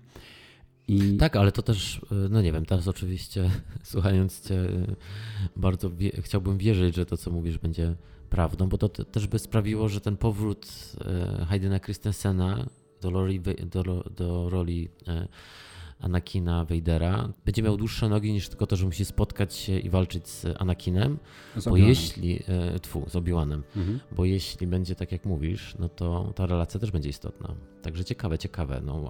I... Tak, ale to też, no nie wiem, teraz oczywiście (laughs) słuchając Cię, bardzo wie, chciałbym wierzyć, że to, co mówisz, będzie prawdą, bo to też by sprawiło, że ten powrót e, Haydena Christensena do roli, do, do roli Anakina Vadera będzie miał dłuższe nogi niż tylko to, że musi spotkać się i walczyć z Anakinem, z bo jeśli, tfu, z Obi-Wanem, mhm. bo jeśli będzie tak jak mówisz, no to ta relacja też będzie istotna. Także ciekawe, ciekawe. No,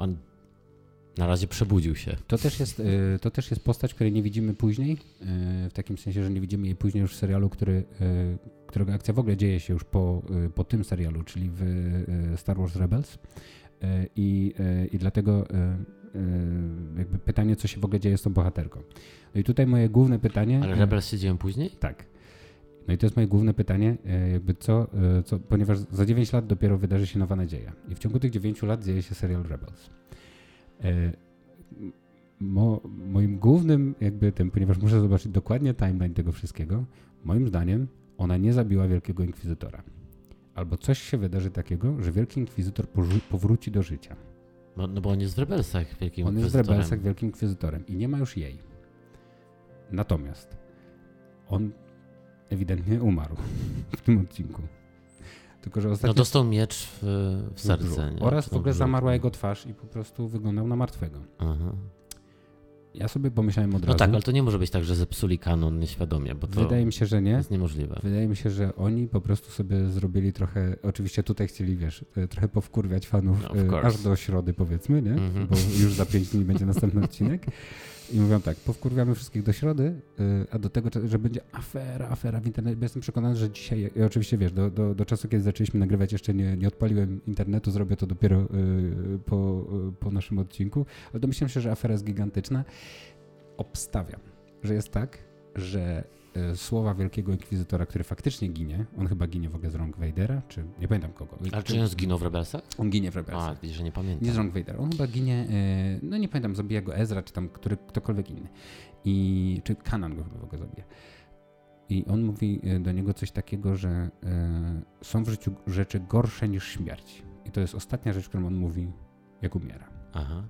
na razie przebudził się. To też, jest, y, to też jest postać, której nie widzimy później, y, w takim sensie, że nie widzimy jej później już w serialu, który, y, którego akcja w ogóle dzieje się już po, po tym serialu, czyli w Star Wars Rebels. I, i dlatego jakby pytanie, co się w ogóle dzieje z tą bohaterką. No i tutaj moje główne pytanie... Ale Rebels się później? Tak. No i to jest moje główne pytanie, jakby co, co, ponieważ za 9 lat dopiero wydarzy się Nowa Nadzieja i w ciągu tych 9 lat dzieje się serial Rebels. Mo, moim głównym jakby tym, ponieważ muszę zobaczyć dokładnie timeline tego wszystkiego, moim zdaniem ona nie zabiła Wielkiego Inkwizytora. Albo coś się wydarzy takiego, że Wielki Inkwizytor powróci do życia. No, no, bo on jest w Rebelsach Wielkim On jest w Rebelsach Wielkim Inkwizytorem i nie ma już jej. Natomiast on ewidentnie umarł (laughs) w tym odcinku. Tylko, że ostatnio... No dostał miecz w, w serce. Nie? Oraz w ogóle zamarła jego twarz i po prostu wyglądał na martwego. Aha. Ja sobie pomyślałem od no razu. No tak, ale to nie może być tak, że zepsuli kanon nieświadomie, bo to Wydaje mi się, że nie. jest niemożliwe. Wydaje mi się, że oni po prostu sobie zrobili trochę, oczywiście tutaj chcieli, wiesz, e, trochę powkurwiać fanów no, aż do środy powiedzmy, nie? Mm -hmm. Bo już za pięć dni będzie następny odcinek. (laughs) I mówią tak, powkurwiamy wszystkich do środy, y, a do tego, że będzie afera, afera w internecie. Jestem przekonany, że dzisiaj, ja oczywiście wiesz, do, do, do czasu, kiedy zaczęliśmy nagrywać, jeszcze nie, nie odpaliłem internetu, zrobię to dopiero y, po, y, po naszym odcinku, ale domyślam się, że afera jest gigantyczna. Obstawiam, że jest tak, że słowa Wielkiego Inkwizytora, który faktycznie ginie. On chyba ginie w ogóle z rąk Vadera, czy nie pamiętam kogo. Ale czy on zginął w Rebelsach? On ginie w Rebelsach. A, że nie pamiętam. Nie z rąk Vadera. On chyba ginie, e, no nie pamiętam, zabija go Ezra, czy tam który, ktokolwiek inny. I, czy Kanan go chyba w ogóle zabija. I on mówi e, do niego coś takiego, że są w życiu rzeczy gorsze niż śmierć. I to jest ostatnia rzecz, którą on mówi, jak umiera. Aha.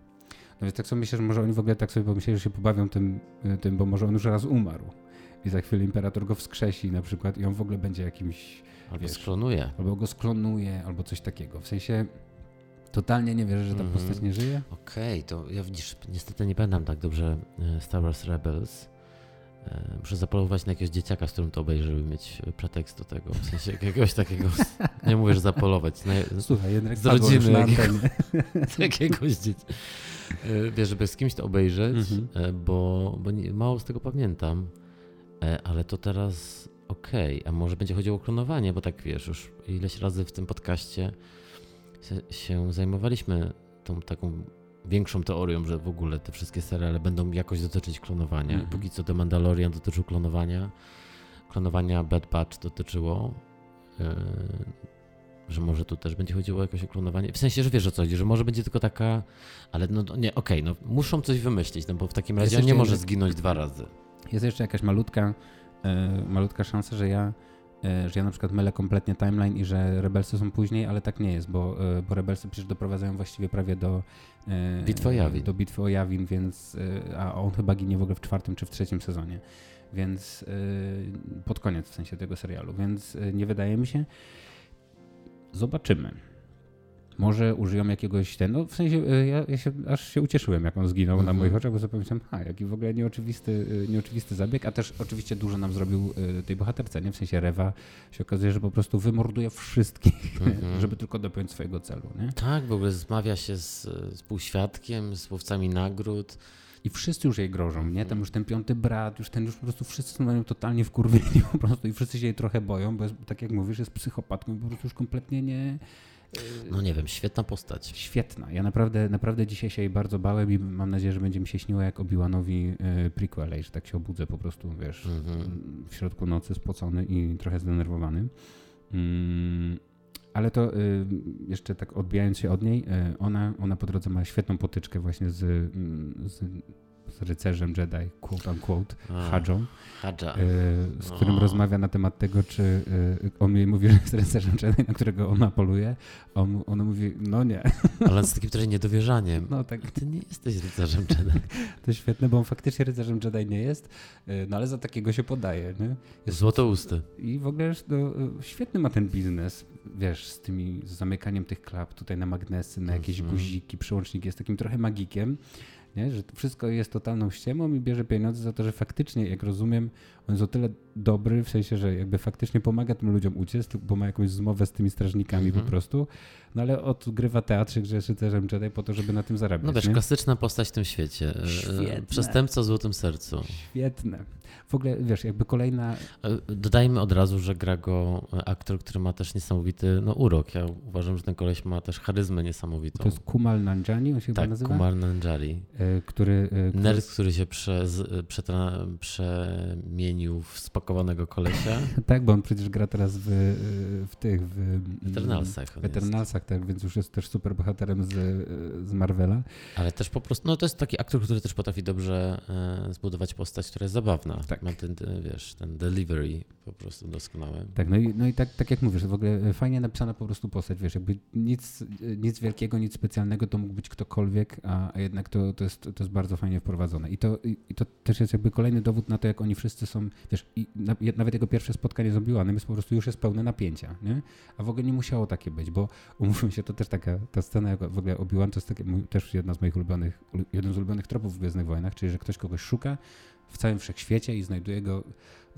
No więc tak sobie myślę, że może oni w ogóle tak sobie pomyśleli, że się pobawią tym, tym bo może on już raz umarł i za chwilę imperator go wskrzesi na przykład i on w ogóle będzie jakimś... Albo wiesz, sklonuje. Albo go sklonuje, albo coś takiego. W sensie totalnie nie wierzę, że ta mm -hmm. postać nie żyje. Okej, okay, to ja widzisz, niestety nie pamiętam tak dobrze e, Star Wars Rebels. E, muszę zapolować na jakiegoś dzieciaka, z którym to obejrzę, żeby mieć pretekst do tego. W sensie jakiegoś takiego, (laughs) nie mówię, że zapolować. Na, Słuchaj, jednak z rodziny jakiego, jakiegoś (laughs) dzieciaka. E, wiesz, żeby z kimś to obejrzeć, mm -hmm. bo, bo nie, mało z tego pamiętam. E, ale to teraz okej, okay. a może będzie chodziło o klonowanie, bo tak wiesz, już ileś razy w tym podcaście się, zajmowaliśmy tą taką większą teorią, że w ogóle te wszystkie seriale będą jakoś dotyczyć klonowania. -hmm. Póki co The Mandalorian dotyczył klonowania, klonowania Bad Batch dotyczyło, yy, że może tu też będzie chodziło jakoś o klonowanie. W sensie, że wiesz o co chodzi, że może będzie tylko taka, ale no nie, okej, okay, no muszą coś wymyślić, no bo w takim razie on nie może zginąć dwa razy. Jest jeszcze jakaś malutka, e, malutka szansa, że ja, e, że ja na przykład mylę kompletnie timeline i że Rebelsy są później, ale tak nie jest, bo, e, bo Rebelsy przecież doprowadzają właściwie prawie do bitwy o Jawin. Do bitwy o Jawin, więc a on chyba ginie w ogóle w czwartym czy w trzecim sezonie. Więc pod koniec w sensie tego serialu, więc nie wydaje mi się. Zobaczymy. Może użyją jakiegoś ten, no w sensie e, ja, ja się, aż się ucieszyłem, jak on zginął mm -hmm. na moich oczach, bo sobie pomyślałem, ha, jaki w ogóle nieoczywisty, e, nieoczywisty zabieg, a też oczywiście dużo nam zrobił e, tej bohaterce, nie? W sensie Rewa się okazuje, że po prostu wymorduje wszystkich, (laughs) mm -hmm. żeby tylko dopiąć swojego celu, nie? Tak, w ogóle zmawia się z, z półświadkiem, z łowcami nagród. I wszyscy już jej grożą, nie? Tam już ten piąty brat, już ten już po prostu wszyscy są na nią totalnie wkurwieni (laughs) po prostu i wszyscy się jej trochę boją, bo jest, tak jak mówisz, jest psychopatką i po prostu już kompletnie nie, no nie wiem, świetna postać. Świetna. Ja naprawdę, naprawdę dzisiaj się jej bardzo bałem i mam nadzieję, że będzie mi się śniło jak Obi-Wanowi y, prequel, że tak się obudzę po prostu, wiesz, mhm. w środku nocy spocony i trochę zdenerwowany. Mm, ale to y, jeszcze tak odbijając się od niej, y, ona, ona po drodze ma świetną potyczkę właśnie z, mm, z z rycerzem Jedi, quote unquote, Hadżą, Hadża. Y, z którym o. rozmawia na temat tego, czy y, on jej mówi, że jest rycerzem Jedi, na którego ona poluje, a on, ona mówi, no nie. Ale z takim trochę niedowierzaniem. No tak. Ty nie jesteś rycerzem Jedi. (laughs) To świetne, bo on faktycznie rycerzem Jedi nie jest, y, no ale za takiego się podaje. Nie? Jest, Złotousty. I w ogóle no, świetny ma ten biznes, wiesz, z tymi z zamykaniem tych klap tutaj na magnesy, na jakieś mm -hmm. guziki, przełączniki, jest takim trochę magikiem nie? że wszystko jest totalną ściemą i bierze pieniądze za to, że faktycznie, jak rozumiem, on jest o tyle dobry, w sensie, że jakby faktycznie pomaga tym ludziom uciec, bo ma jakąś zmowę z tymi strażnikami po mhm. prostu, no ale odgrywa teatrzyk, że jest rycerzem Jedi po to, żeby na tym zarabiać. No wiesz, nie? klasyczna postać w tym świecie. E, Świetne. Przestępca o złotym sercu. Świetne. W ogóle, wiesz, jakby kolejna... E, dodajmy od razu, że gra go aktor, który ma też niesamowity no, urok. Ja uważam, że ten koleś ma też charyzmę niesamowitą. To jest Kumal Nanjani, on się tak, chyba nazywa? Kumal Nanjali. E, który... który... Nerd, który się prze, przetra, przemienił w spakowanego kolesia. (laughs) tak, bo on przecież gra teraz w, w tych... W Eternalsach. W Eternalsach tak więc już jest też super bohaterem z, z Marvela. Ale też po prostu, no to jest taki aktor, który też potrafi dobrze e, zbudować postać, która jest zabawna. Tak. Ma ten, wiesz, ten delivery po prostu doskonały. Tak, no i, no i tak, tak jak mówisz, w ogóle fajnie napisana po prostu postać, wiesz, jakby nic, nic wielkiego, nic specjalnego, to mógł być ktokolwiek, a, a jednak to, to, jest, to jest bardzo fajnie wprowadzone. I to, i, i to też jest jakby kolejny dowód na to, jak oni wszyscy są, wiesz, na, nawet jego pierwsze spotkanie z Obi-Wanem jest po prostu już jest pełne napięcia, nie? A w ogóle nie musiało takie być, bo umówmy się, to też taka, ta scena, w ogóle Obi-Wan to jest takie, też jedna z moich ulubionych, jeden z ulubionych tropów w Gwiezdnych Wojnach, czyli że ktoś kogoś szuka w całym wszechświecie i znajduje go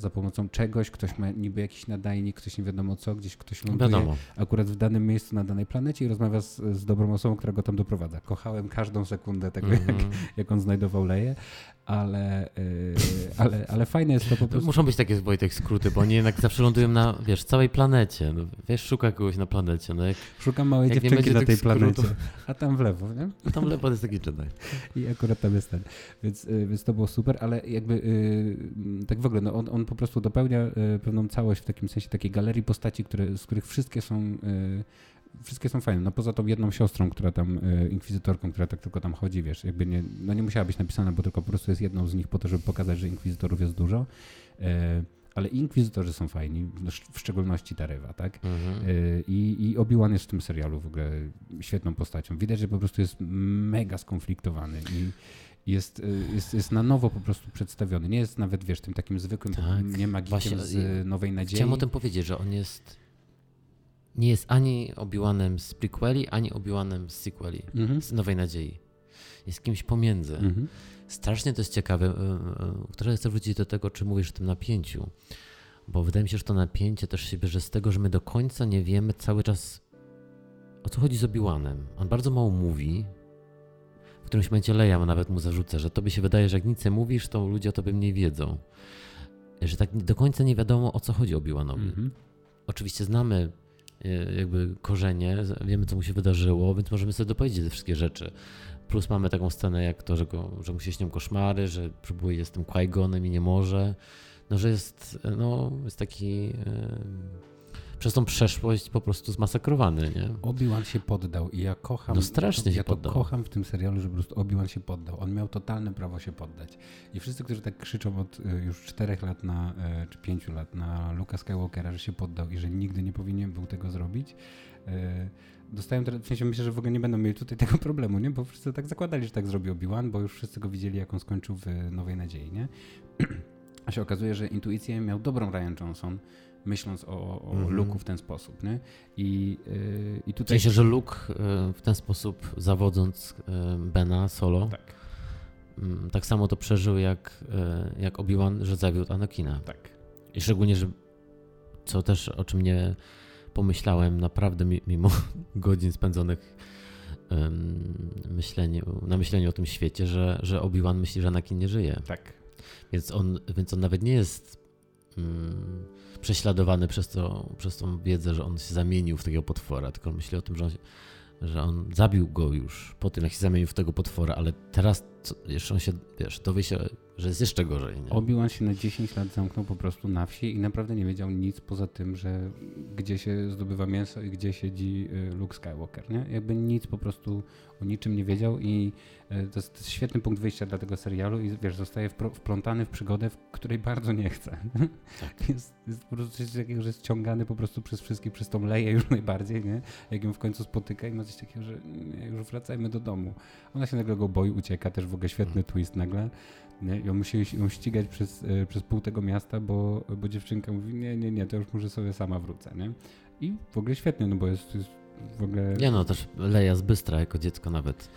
za pomocą czegoś, ktoś ma niby jakiś nadajnik, ktoś nie wiadomo co, gdzieś ktoś ląduje Wiadomo. akurat w danym miejscu na danej planecie i rozmawia z, z dobrą osobą, która go tam doprowadza. Kochałem każdą sekundę tego, mm -hmm. jak, mhm. jak on znajdował Leję, ale, yy, ale, ale fajne jest to po prostu. Muszą być takie Wojtek skróty, bo oni jednak zawsze lądują na, wiesz, całej planecie. No, wiesz, szuka kogoś na planecie. No jak, Szukam małej jak dziewczynki na tej planecie, a tam w lewo, nie? A tam w lewo jest taki Jedi. I akurat tam jest ten. Więc, yy, więc to było super, ale jakby yy, tak w ogóle, no on, on po prostu dopełnia y, pewną całość w takim sensie takiej galerii postaci, które, z których wszystkie są y, wszystkie są fajne. No poza tą jedną siostrą, która tam, y, inkwizytorką, która tak tylko tam chodzi, wiesz, jakby nie, no nie musiała być napisana, bo tylko po prostu jest jedną z nich po to, żeby pokazać, że inkwizytorów jest dużo. ale inkwizytorzy są fajni, w szczególności Tarywa, tak? Mhm. I, I Obi-Wan jest w tym serialu w ogóle świetną postacią. Widać, że po prostu jest mega skonfliktowany i jest, y, jest, jest na nowo po prostu przedstawiony. Nie jest nawet, wiesz, tym takim zwykłym, tak. nie magikiem z y, Nowej Nadziei. Chciałem o tym powiedzieć, że on jest nie jest ani Obi-Wanem z prequeli, ani Obi-Wanem z sequeli, mhm. z Nowej Nadziei. Jest kimś pomiędzy. Mhm. Strasznie to jest ciekawe. Które chcę wrócić do tego, czy mówisz o tym napięciu. Bo wydaje mi się, że to napięcie też się bierze z tego, że my do końca nie wiemy cały czas o co chodzi z Obi-Wanem. On bardzo mało mówi, którymś momencie Leja nawet mu zarzucę, że tobie się wydaje, że jak nic nie mówisz, to ludzie o tobie mniej wiedzą. Że tak do końca nie wiadomo, o co chodzi Obi-Wanowi. -hmm. Oczywiście znamy e, jakby korzenie, wiemy, co mu się wydarzyło, więc możemy sobie dopowiedzieć te wszystkie rzeczy. Plus mamy taką scenę jak to, że, go, że mu się śnią koszmary, że próbuje jest tym qui i nie może. No, że jest, no, jest taki... Yy przez tą przeszłość po prostu zmasakrowany, nie? Obi-Wan się poddał i ja kocham... No strasznie się ja poddał. Ja kocham w tym serialu, że po prostu Obi-Wan się poddał. On miał totalne prawo się poddać. I wszyscy, którzy tak krzyczą od y, już czterech lat na, y, czy pięciu lat na Luka Skywalkera, że się poddał i że nigdy nie powinien był tego zrobić, y, dostają teraz, w sensie myślę, że w ogóle nie będą mieli tutaj (laughs) tego problemu, nie? Bo wszyscy tak zakładali, że tak zrobi Obi-Wan, bo już wszyscy go widzieli, jak on skończył w Nowej Nadziei, nie? (clears throat) A się okazuje, że intuicję miał dobrą Ryan Johnson, myśląc o, o mm -hmm. Luke'u w ten sposób. Nie? I, yy, i tutaj... W sensie, że Luke yy, w ten sposób zawodząc yy, Bena solo, tak. Mm, tak samo to przeżył jak, y, jak Obi-Wan, że zawiódł Anakina. Tak. I szczególnie, że co też o czym nie pomyślałem naprawdę mimo (laughs) godzin spędzonych myśleniu, na myśleniu o tym świecie, że, że Obi-Wan myśli, że Anakin nie żyje. Tak. Więc on, więc on nawet nie jest mm, prześladowany przez, to, przez tą wiedzę, że on się zamienił w takiego potwora, tylko myśli o tym, że on, że on zabił go już po tym, jak się zamienił w tego potwora, ale teraz co, jeszcze on się, wiesz, dowie się, że jest jeszcze gorzej. Nie? Obi-Wan się na 10 lat zamknął po prostu na wsi i naprawdę nie wiedział nic poza tym, że gdzie się zdobywa mięso i gdzie siedzi y, Luke Skywalker, nie? Jakby nic po prostu o niczym nie wiedział i y, to jest, to jest świetny punkt wyjścia dla tego serialu i wiesz, zostaje wplątany w przygodę, w której bardzo nie chce. (laughs) Tak. Jest, jest po prostu coś takiego, że jest ciągany po prostu przez wszystkich, przez tą leję już najbardziej, nie? Jak ją w końcu spotyka i ma coś takiego, że nie, już wracajmy do domu. Ona się nagle go boi, ucieka, też w ogóle świetny mm. twist nagle. Nie? I on musi ją ścigać przez, e, przez pół tego miasta, bo, bo dziewczynka mówi, nie, nie, nie, to już może sobie sama wrócę, nie? I w ogóle świetnie, no bo jest, jest w ogóle... Nie no, też Leja z Bystra jako dziecko nawet.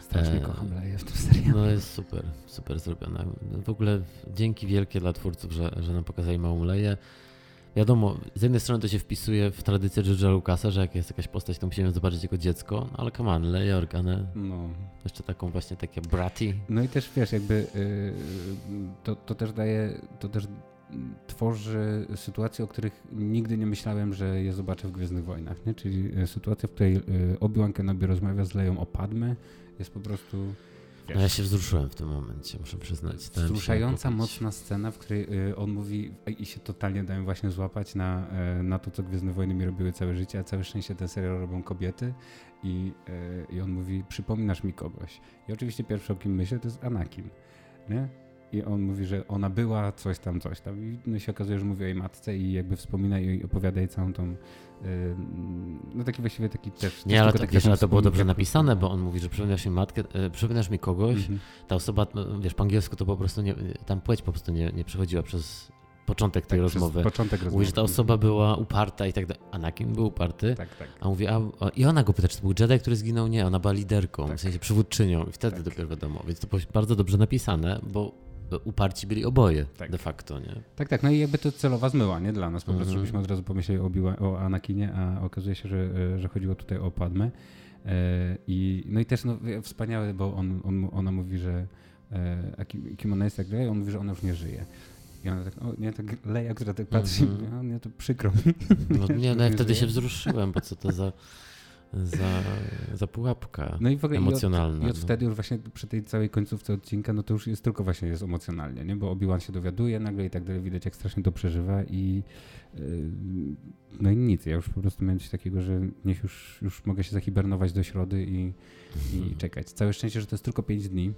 Strasznie e, kocham Leję w tym serialu. No jest super, super zrobiona. W ogóle dzięki wielkie dla twórców, że, że nam pokazali małą Leję. Wiadomo, z jednej strony to się wpisuje w tradycję George'a Lucasa, że jak jest jakaś postać, to musimy zobaczyć jako dziecko, no ale come on, Leia Organa, no. jeszcze taką właśnie takie bratty. No i też wiesz, jakby yy, to, to też daje, to też tworzy sytuacje, o których nigdy nie myślałem, że je zobaczę w Gwiezdnych Wojnach, nie? czyli y, sytuacja, w której y, Obi-Wan Kenobi rozmawia z Leją o Padme, jest po prostu wiesz. No ja się wzruszyłem w tym momencie, muszę przyznać. Wzruszająca, mocna scena, w której y, on mówi i się totalnie dają właśnie złapać na, y, na to, co Gwiezdne Wojny mi robiły całe życie, a całe szczęście ten serial robią kobiety i, y, i on mówi, przypominasz mi kogoś. I oczywiście pierwszy o kim myślę to jest Anakin, nie? I on mówi, że ona była coś tam, coś tam. I no się okazuje, że mówi o jej matce i jakby wspomina i opowiada jej całą tą no taki właściwie taki też... Nie, ale, tak, wiesz, ale to było dobrze napisane, bo on mówi, że przypominasz mi matkę, e, przypominasz mi kogoś, mhm. ta osoba, no, wiesz, po angielsku to po prostu nie, tam płeć po prostu nie, nie przechodziła przez początek tej tak, rozmowy. Początek rozmowy. Mówi, że ta osoba była uparta i tak dalej. Anakin był uparty. Tak, tak. A mówi, a, a, i ona go pyta, czy to był Jedi, który zginął? Nie, ona była liderką, tak. w sensie przywódczynią. I wtedy tak. dopiero wiadomo. Więc to było bardzo dobrze napisane, bo uparci byli oboje tak. de facto, nie? Tak, tak, no i jakby to celowa zmyła, nie? Dla nas po prostu, mhm. żebyśmy od razu pomyśleli o, Biła, o Anakinie, a okazuje się, że, e, że chodziło tutaj o Padmę. E, I, no i też no, wspaniałe, bo on, on, ona mówi, że e, a kim, kim ona jest tak dalej, on mówi, że ona już nie żyje. I ona tak, o nie, tak Leja, która tak patrzy, mm -hmm. nie, to przykro mi. No, (laughs) nie, no ja wtedy się wzruszyłem, bo co to za (laughs) za, za pułapka no i w ogóle emocjonalna. I od, i od no. wtedy już właśnie przy tej całej końcówce odcinka, no to już jest tylko właśnie jest emocjonalnie, nie? Bo Obi-Wan się dowiaduje nagle i tak dalej, widać jak strasznie to przeżywa i yy, no i nic, ja już po prostu miałem coś takiego, że niech już, już mogę się zahibernować do środy i, i mhm. czekać. Całe szczęście, że to jest tylko 5 dni,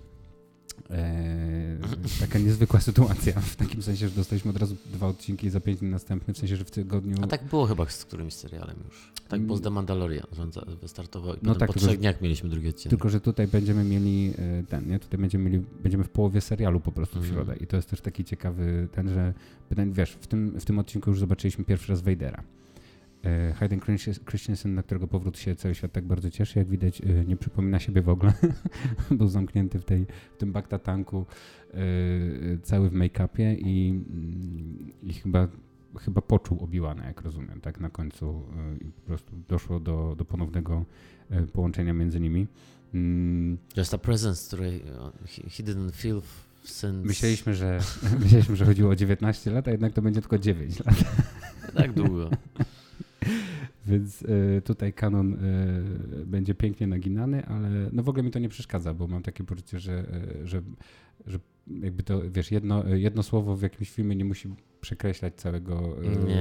Eee, taka niezwykła (laughs) sytuacja, w takim sensie, że dostaliśmy od razu dwa odcinki za pięć dni następny, w sensie, że w tygodniu... A tak było chyba z którymś serialem już. Tak było z The Mandalorian, że wystartował i no tak, po trzech dniach mieliśmy drugi odcinek. Tylko, że tutaj będziemy mieli e, ten, nie? Tutaj będziemy mieli, będziemy w połowie serialu po prostu w mhm. środę i to jest też taki ciekawy ten, że wiesz, w tym, w tym odcinku już zobaczyliśmy pierwszy raz Vadera. E, Hayden Christensen, na którego powrót się cały świat tak bardzo cieszy, jak widać, e, nie przypomina siebie w ogóle. (laughs) Był zamknięty w, tej, w tym bakta tanku, e, cały w make-upie i, mm, i chyba, chyba poczuł Obiłana, jak rozumiem, tak na końcu i po prostu doszło do, do ponownego połączenia między nimi. Mm. Just a presence, której he didn't feel since... Myśleliśmy, że, (laughs) myśleliśmy, że chodziło o 19 lat, a jednak to będzie tylko 9 lat. Tak długo. (laughs) Więc y, tutaj kanon y, będzie pięknie naginany, ale no w ogóle mi to nie przeszkadza, bo mam takie poczucie, że, y, że, że jakby to, wiesz, jedno, jedno słowo w jakimś filmie nie musi przekreślać całego,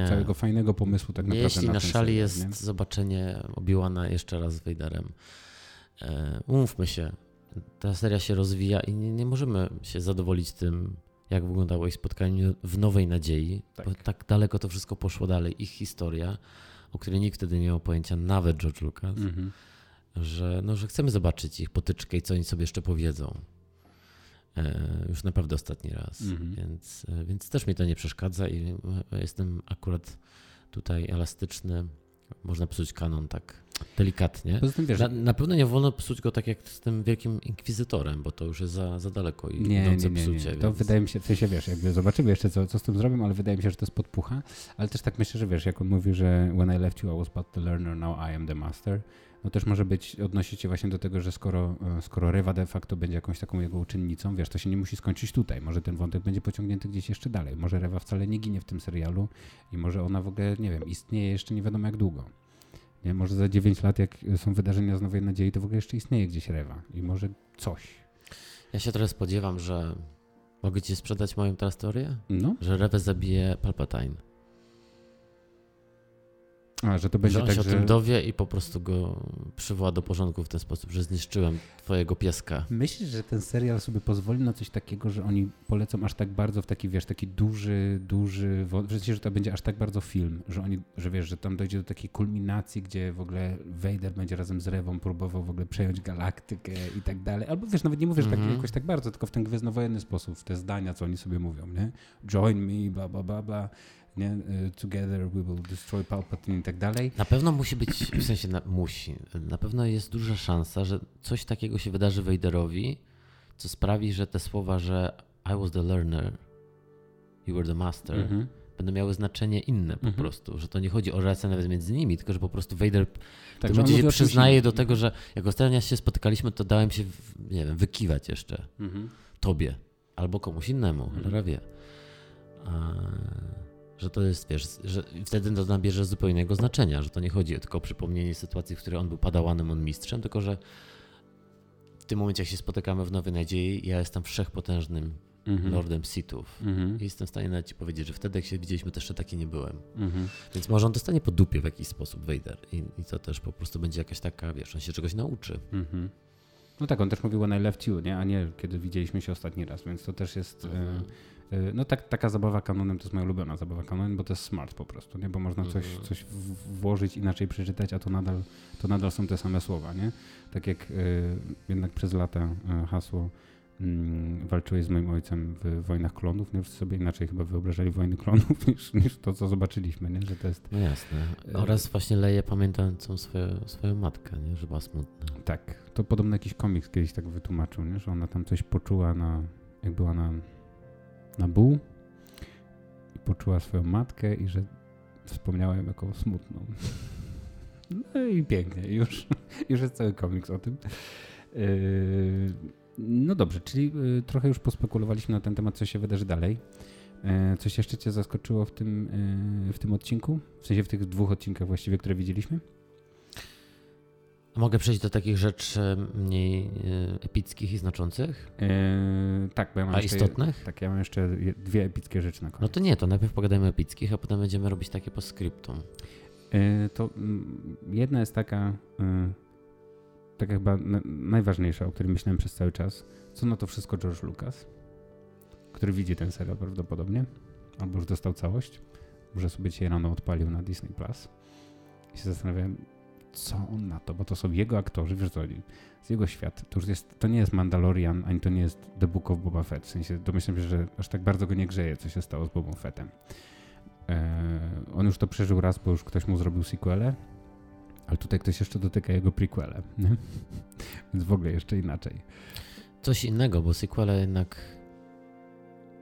całego fajnego pomysłu tak naprawdę. Jeśli na, na szali jest nie? zobaczenie Obiłana jeszcze raz z Vaderem, e, umówmy się, ta seria się rozwija i nie, nie możemy się zadowolić tym, jak wyglądało ich spotkanie w Nowej Nadziei, tak. bo tak daleko to wszystko poszło dalej, ich historia o której nikt wtedy nie miał pojęcia, nawet George Lucas, mm-hmm. że, no, że chcemy zobaczyć ich potyczkę i co oni sobie jeszcze powiedzą. E, już naprawdę ostatni raz. Mm-hmm. Więc, e, więc też mi to nie przeszkadza i e, jestem akurat tutaj elastyczny. Można psuć kanon tak delikatnie. Tym, wiesz, na, na, pewno nie wolno psuć go tak jak z tym wielkim inkwizytorem, bo to już jest za, za daleko i nie, nie, nie, psucie. Nie. To wydaje mi się, w sensie wiesz, jakby zobaczymy jeszcze co, co z tym zrobią, ale wydaje mi się, że to jest podpucha. Ale też tak myślę, że wiesz, jak on mówi, że when I left you I was but the learner, now I am the master. No też może być, odnosić się właśnie do tego, że skoro, e, skoro Rewa de facto będzie jakąś taką jego uczennicą, wiesz, to się nie musi skończyć tutaj. Może ten wątek będzie pociągnięty gdzieś jeszcze dalej. Może Rewa wcale nie ginie w tym serialu i może ona w ogóle, nie wiem, istnieje jeszcze nie wiadomo jak długo. Nie? Może za 9 lat, jak są wydarzenia z Nowej Nadziei, to w ogóle jeszcze istnieje gdzieś Rewa i może coś. Ja się trochę spodziewam, że mogę ci sprzedać moją teraz teorię? No. Że Rewę zabije Palpatine. A, że to będzie że on tak, się że... o tym dowie i po prostu go przywoła do porządku w ten sposób, że zniszczyłem twojego pieska. Myślisz, że ten serial sobie pozwoli na coś takiego, że oni polecą aż tak bardzo w taki, wiesz, taki duży, duży, w sensie, że to będzie aż tak bardzo film, że oni, że wiesz, że tam dojdzie do takiej kulminacji, gdzie w ogóle Vader będzie razem z Rewą próbował w ogóle przejąć galaktykę i tak dalej. Albo wiesz, nawet nie mówisz mm -hmm. tak mhm. jakoś tak bardzo, tylko w ten gwiezdnowojenny sposób, w te zdania, co oni sobie mówią, nie? Join me, bla, bla, bla, bla nie? Y, together we will destroy Palpatine i tak dalej. Na pewno musi być, w sensie na, musi, na pewno jest duża szansa, że coś takiego się wydarzy Vaderowi, co sprawi, że te słowa, że I was the learner, you were the master, mm -hmm. będą miały znaczenie inne po mm -hmm. prostu, że to nie chodzi o relację nawet między nimi, tylko że po prostu Vader tak, że się przyznaje do tego, że jak ostatnio się spotykaliśmy, to dałem się, nie wiem, wykiwać jeszcze mm -hmm. tobie albo komuś innemu, mm -hmm. wie. A że to jest, wiesz, że wtedy to nabierze zupełnie innego znaczenia, że to nie chodzi tylko o przypomnienie sytuacji, w której on był padałanem, on mistrzem, tylko że tym momencie, jak się spotykamy w Nowej Nadziei, ja jestem wszechpotężnym mhm. Lordem Sithów. Mhm. I jestem w stanie nawet ci powiedzieć, że wtedy, jak się widzieliśmy, też jeszcze taki nie byłem. Mhm. Więc może on dostanie po dupie w jakiś sposób Vader. I, I, to też po prostu będzie jakaś taka, wiesz, on się czegoś nauczy. Mhm. No tak, on też mówił o I left you, nie? a nie kiedy widzieliśmy się ostatni raz, więc to też jest... E, no tak, taka zabawa kanonem to jest moja ulubiona zabawa kanonem, bo to jest smart po prostu, nie? Bo można coś, mhm. coś włożyć, inaczej przeczytać, a to nadal, to nadal są te same słowa, nie? Tak jak y, jednak przez lata y, hasło mm, walczyłeś z moim ojcem w Wojnach Klonów, nie? Wszyscy sobie inaczej chyba wyobrażali Wojny Klonów (laughs) niż, niż to, co zobaczyliśmy, nie? Że to jest... No jasne. Oraz właśnie Leję pamiętającą swoją, swoją matkę, nie? Że była smutna. Tak. To podobno jakiś komiks kiedyś tak wytłumaczył, nie? Że ona tam coś poczuła na... jak była na na ból i poczuła swoją matkę i że wspomniała ją jako smutną. (laughs) No i pięknie, już, (laughs) już jest cały komiks o tym. Yy, no dobrze, czyli yy, trochę już pospekulowaliśmy na ten temat, co się wydarzy dalej. Yy, coś jeszcze Cię zaskoczyło w tym, w tym odcinku? W sensie w tych dwóch odcinkach właściwie, które widzieliśmy? Mogę przejść do takich rzeczy mniej e, epickich i znaczących? Yy, tak, bo ja mam A jeszcze, istotnych? Tak, ja mam jeszcze dwie epickie rzeczy na koniec. No to nie, to najpierw pogadajmy o epickich, a potem będziemy robić takie po skryptum. Yy, to mm, jedna jest taka, yy, taka chyba najważniejsza, o której myślałem przez cały czas. Co na to wszystko George Lucas, który widzi ten serial prawdopodobnie, albo już dostał całość. Może sobie dzisiaj rano odpalił na Disney Plus. I się zastanawiałem, co on na to, bo to są jego aktorzy, wiesz co, z jego świat. To już jest, to nie jest Mandalorian, ani to nie jest The Book of Boba Fett. W sensie domyślam się, że aż tak bardzo go nie grzeje, co się stało z Boba Fettem. Eee, on już to przeżył raz, bo już ktoś mu zrobił sequelę, ale tutaj ktoś jeszcze dotyka jego prequele. (laughs) Więc w ogóle jeszcze inaczej. Coś innego, bo sequele jednak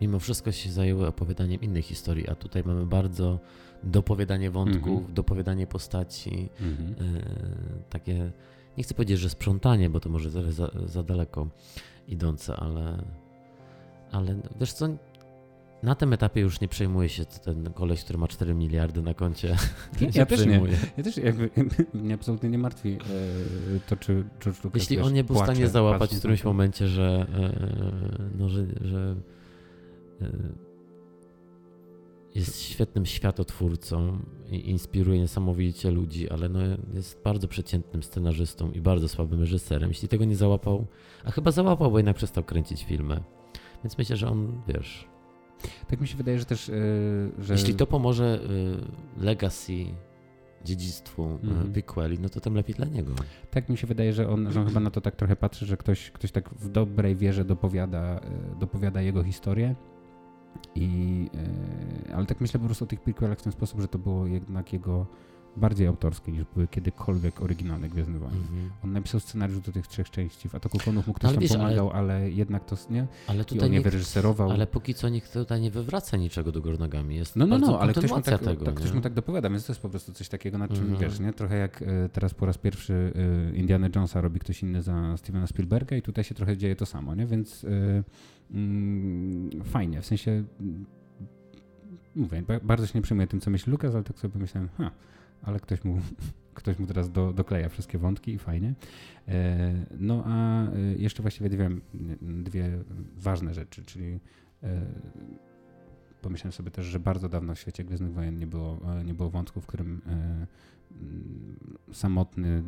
mimo wszystko się zajęły opowiadaniem innych historii, a tutaj mamy bardzo dopowiadanie wątków, mm -hmm. dopowiadanie postaci, mm -hmm. takie, nie chcę powiedzieć, że sprzątanie, bo to może za, za, daleko idące, ale, ale wiesz co, na tym etapie już nie przejmuje się ten koleś, który ma 4 miliardy na koncie. Ja, (laughs) ja też nie. Ja też jakby, (laughs) mnie absolutnie nie martwi e, to, czy George Lucas Jeśli on nie był w stanie załapać w którymś momencie, że, e, no, że, że jest świetnym światotwórcą i inspiruje niesamowicie ludzi, ale no jest bardzo przeciętnym scenarzystą i bardzo słabym reżyserem. Jeśli tego nie załapał, a chyba załapał, bo jednak przestał kręcić filmy. Więc myślę, że on, wiesz... Tak mi się wydaje, że też... Yy, że... Jeśli to pomoże yy, legacy dziedzictwu mm. prequeli, no to tym lepiej dla niego. Tak mi się wydaje, że on, że on chyba na to tak trochę patrzy, że ktoś, ktoś tak w dobrej wierze dopowiada, dopowiada jego historię i, e, ale tak myślę po prostu o tych prequelach w ten sposób, że to było jednak jego bardziej autorskie niż były kiedykolwiek oryginalne Gwiezdne Wojny. Mm -hmm. On napisał scenariusz do tych trzech części, w Ataku Klonów mu ktoś ale tam wiesz, pomagał, ale, ale, jednak to nie, ale tutaj I on nie wyreżyserował. Ale póki co nikt tutaj nie wywraca niczego do góry nogami. Jest no, no, no, ale ktoś mu, tak, tego, tak, ktoś mu tak dopowiada, więc to jest po prostu coś takiego, na czym mm -hmm. wiesz, nie? Trochę jak e, teraz po raz pierwszy e, Indiana Jonesa robi ktoś inny za Stevena Spielberga i tutaj się trochę dzieje to samo, nie? Więc mm, fajnie, w sensie mówię, bardzo się nie przejmuję tym, co myśli Lukas, ale tak sobie pomyślałem, ha, ale ktoś mu, (laughs) ktoś mu teraz do, dokleja wszystkie wątki i fajnie. E, no a e, jeszcze właściwie dwie, dwie ważne rzeczy, czyli e, pomyślałem sobie też, że bardzo dawno w świecie Gwiezdnych Wojen nie było, nie było wątku, w którym Mm, samotny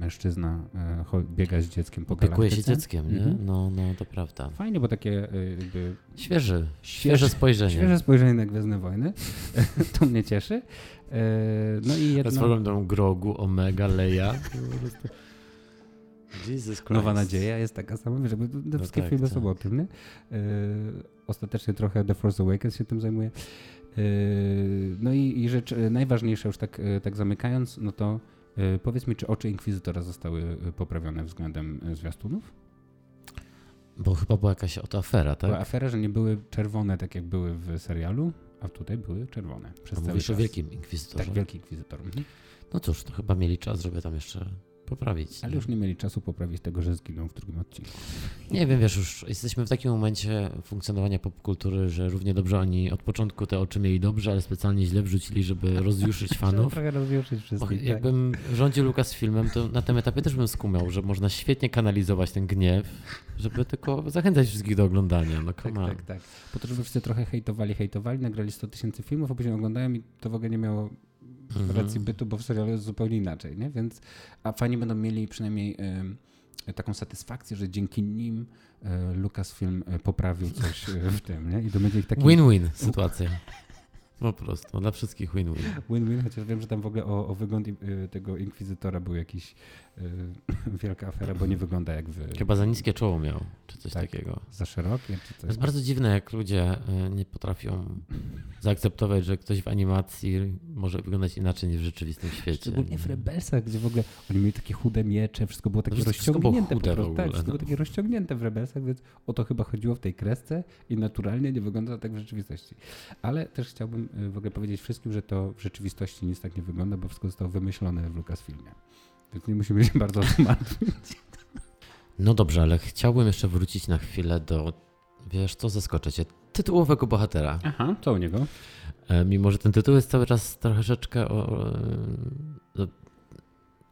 mężczyzna biega z dzieckiem po Opiekuje się dzieckiem, nie? Mhm. No, no, to prawda. Fajnie, bo takie jakby... Świeży, świeże spojrzenie. Świeże spojrzenie na Gwiezdne Wojny. (laughs) to mnie cieszy. No i jedno... Razem tą Grogu, Omega, Leia. (laughs) Nowa nadzieja jest taka sama, żeby te no wszystkie tak, filmy tak. są o tym, nie? Ostatecznie trochę The Force Awakens się tym zajmuje. Yy, no i, i rzecz e, najważniejsza, już tak, e, tak zamykając, no to e, powiedz mi, czy oczy Inkwizytora zostały poprawione względem zwiastunów? Bo chyba była jakaś oto afera, tak? Była afera, że nie były czerwone tak jak były w serialu, a tutaj były czerwone. Przez a mówisz czas. o Wielkim Inkwizytorze? Tak, Wielki Inkwizytor. Mhm. No cóż, to chyba mieli czas, żeby tam jeszcze poprawić. Ale już nie mieli czasu poprawić tego, że zginął w drugim odcinku. Nie wiem, wiesz, już jesteśmy w takim momencie funkcjonowania popkultury, że równie dobrze oni od początku te oczy mieli dobrze, ale specjalnie źle wrzucili, żeby (laughs) rozjuszyć fanów. Trochę rozjuszyć wszystkich. Tak. Jakbym rządził Lukas filmem, to na tym etapie też bym skumał, że można świetnie kanalizować ten gniew, żeby tylko zachęcać wszystkich do oglądania. No, tak, tak, tak. Po to, żeby wszyscy trochę hejtowali, hejtowali, nagrali 100 tysięcy filmów, a później oglądają i to w ogóle nie miało mhm. racji bytu, bo w serialu jest zupełnie inaczej, nie? Więc, a fani będą mieli przynajmniej y, taką satysfakcję, że dzięki nim y, Lucasfilm y, poprawił coś w tym, nie? I to będzie taki... Win-win sytuacja. Po prostu, dla wszystkich win-win. Win-win, chociaż wiem, że tam w ogóle o, o wygląd tego inkwizytora był jakiś y, (laughs) wielka afera, bo nie wygląda jak wy. Chyba za niskie czoło miał, czy coś tak, takiego. Za szerokie? Czy To jest bardzo dziwne, jak ludzie y, nie potrafią zaakceptować, że ktoś w animacji może wyglądać inaczej niż w rzeczywistym świecie. Szczególnie w Rebelsach, gdzie w ogóle oni mieli takie chude miecze, wszystko było takie wszystko rozciągnięte. Było chude po prostu. Tak, wszystko no. było takie rozciągnięte w Rebelsach, więc o to chyba chodziło w tej kresce i naturalnie nie wygląda tak w rzeczywistości. Ale też chciałbym y, w ogóle powiedzieć wszystkim, że to w rzeczywistości nic tak nie wygląda, bo wszystko zostało wymyślone w Lucasfilmie. Więc nie musimy się bardzo (laughs) martwić. No dobrze, ale chciałbym jeszcze wrócić na chwilę do, wiesz co, zaskoczę cię, tytułowego bohatera. Aha, co u niego? E, mimo, że ten tytuł jest cały czas troszeczkę o,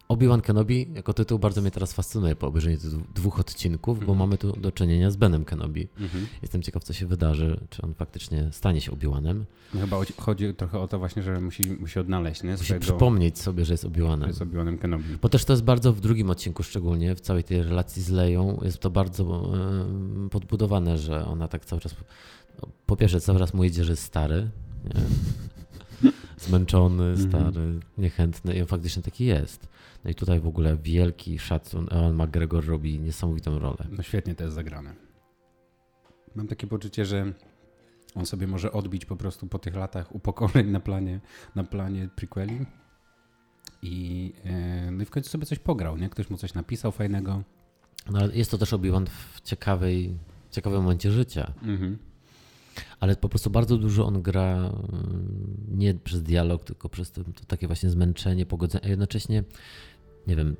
Obi-Wan Kenobi jako tytuł bardzo mnie teraz fascynuje po obejrzeniu tych dwóch odcinków, bo mhm. mamy tu do czynienia z Benem Kenobi. Mhm. Jestem ciekaw, co się wydarzy, czy on faktycznie stanie się Obi-Wanem. No chyba chodzi trochę o to właśnie, że musi, musi odnaleźć, nie? Musi przypomnieć sobie, że jest Obi-Wanem. Jest Obi-Wanem Kenobi. Bo też to jest bardzo w drugim odcinku szczególnie, w całej tej relacji z Leją, jest to bardzo podbudowane, że ona tak cały czas, no, po pierwsze cały czas mu idzie, że jest stary, nie? (laughs) zmęczony, mhm. stary, niechętny i on faktycznie taki jest. No i tutaj w ogóle wielki szacun. Ewan McGregor robi niesamowitą rolę. No świetnie to jest zagrane. Mam takie poczucie, że on sobie może odbić po prostu po tych latach upokorzeń na planie, na planie prequeli. I, yy, no i w końcu sobie coś pograł, nie? Ktoś mu coś napisał fajnego. No ale jest to też Obi-Wan w ciekawej, ciekawym momencie życia. Mhm. Ale po prostu bardzo dużo on gra mm, nie przez dialog, tylko przez to, to takie właśnie zmęczenie, pogodzenie, a jednocześnie nie wiem,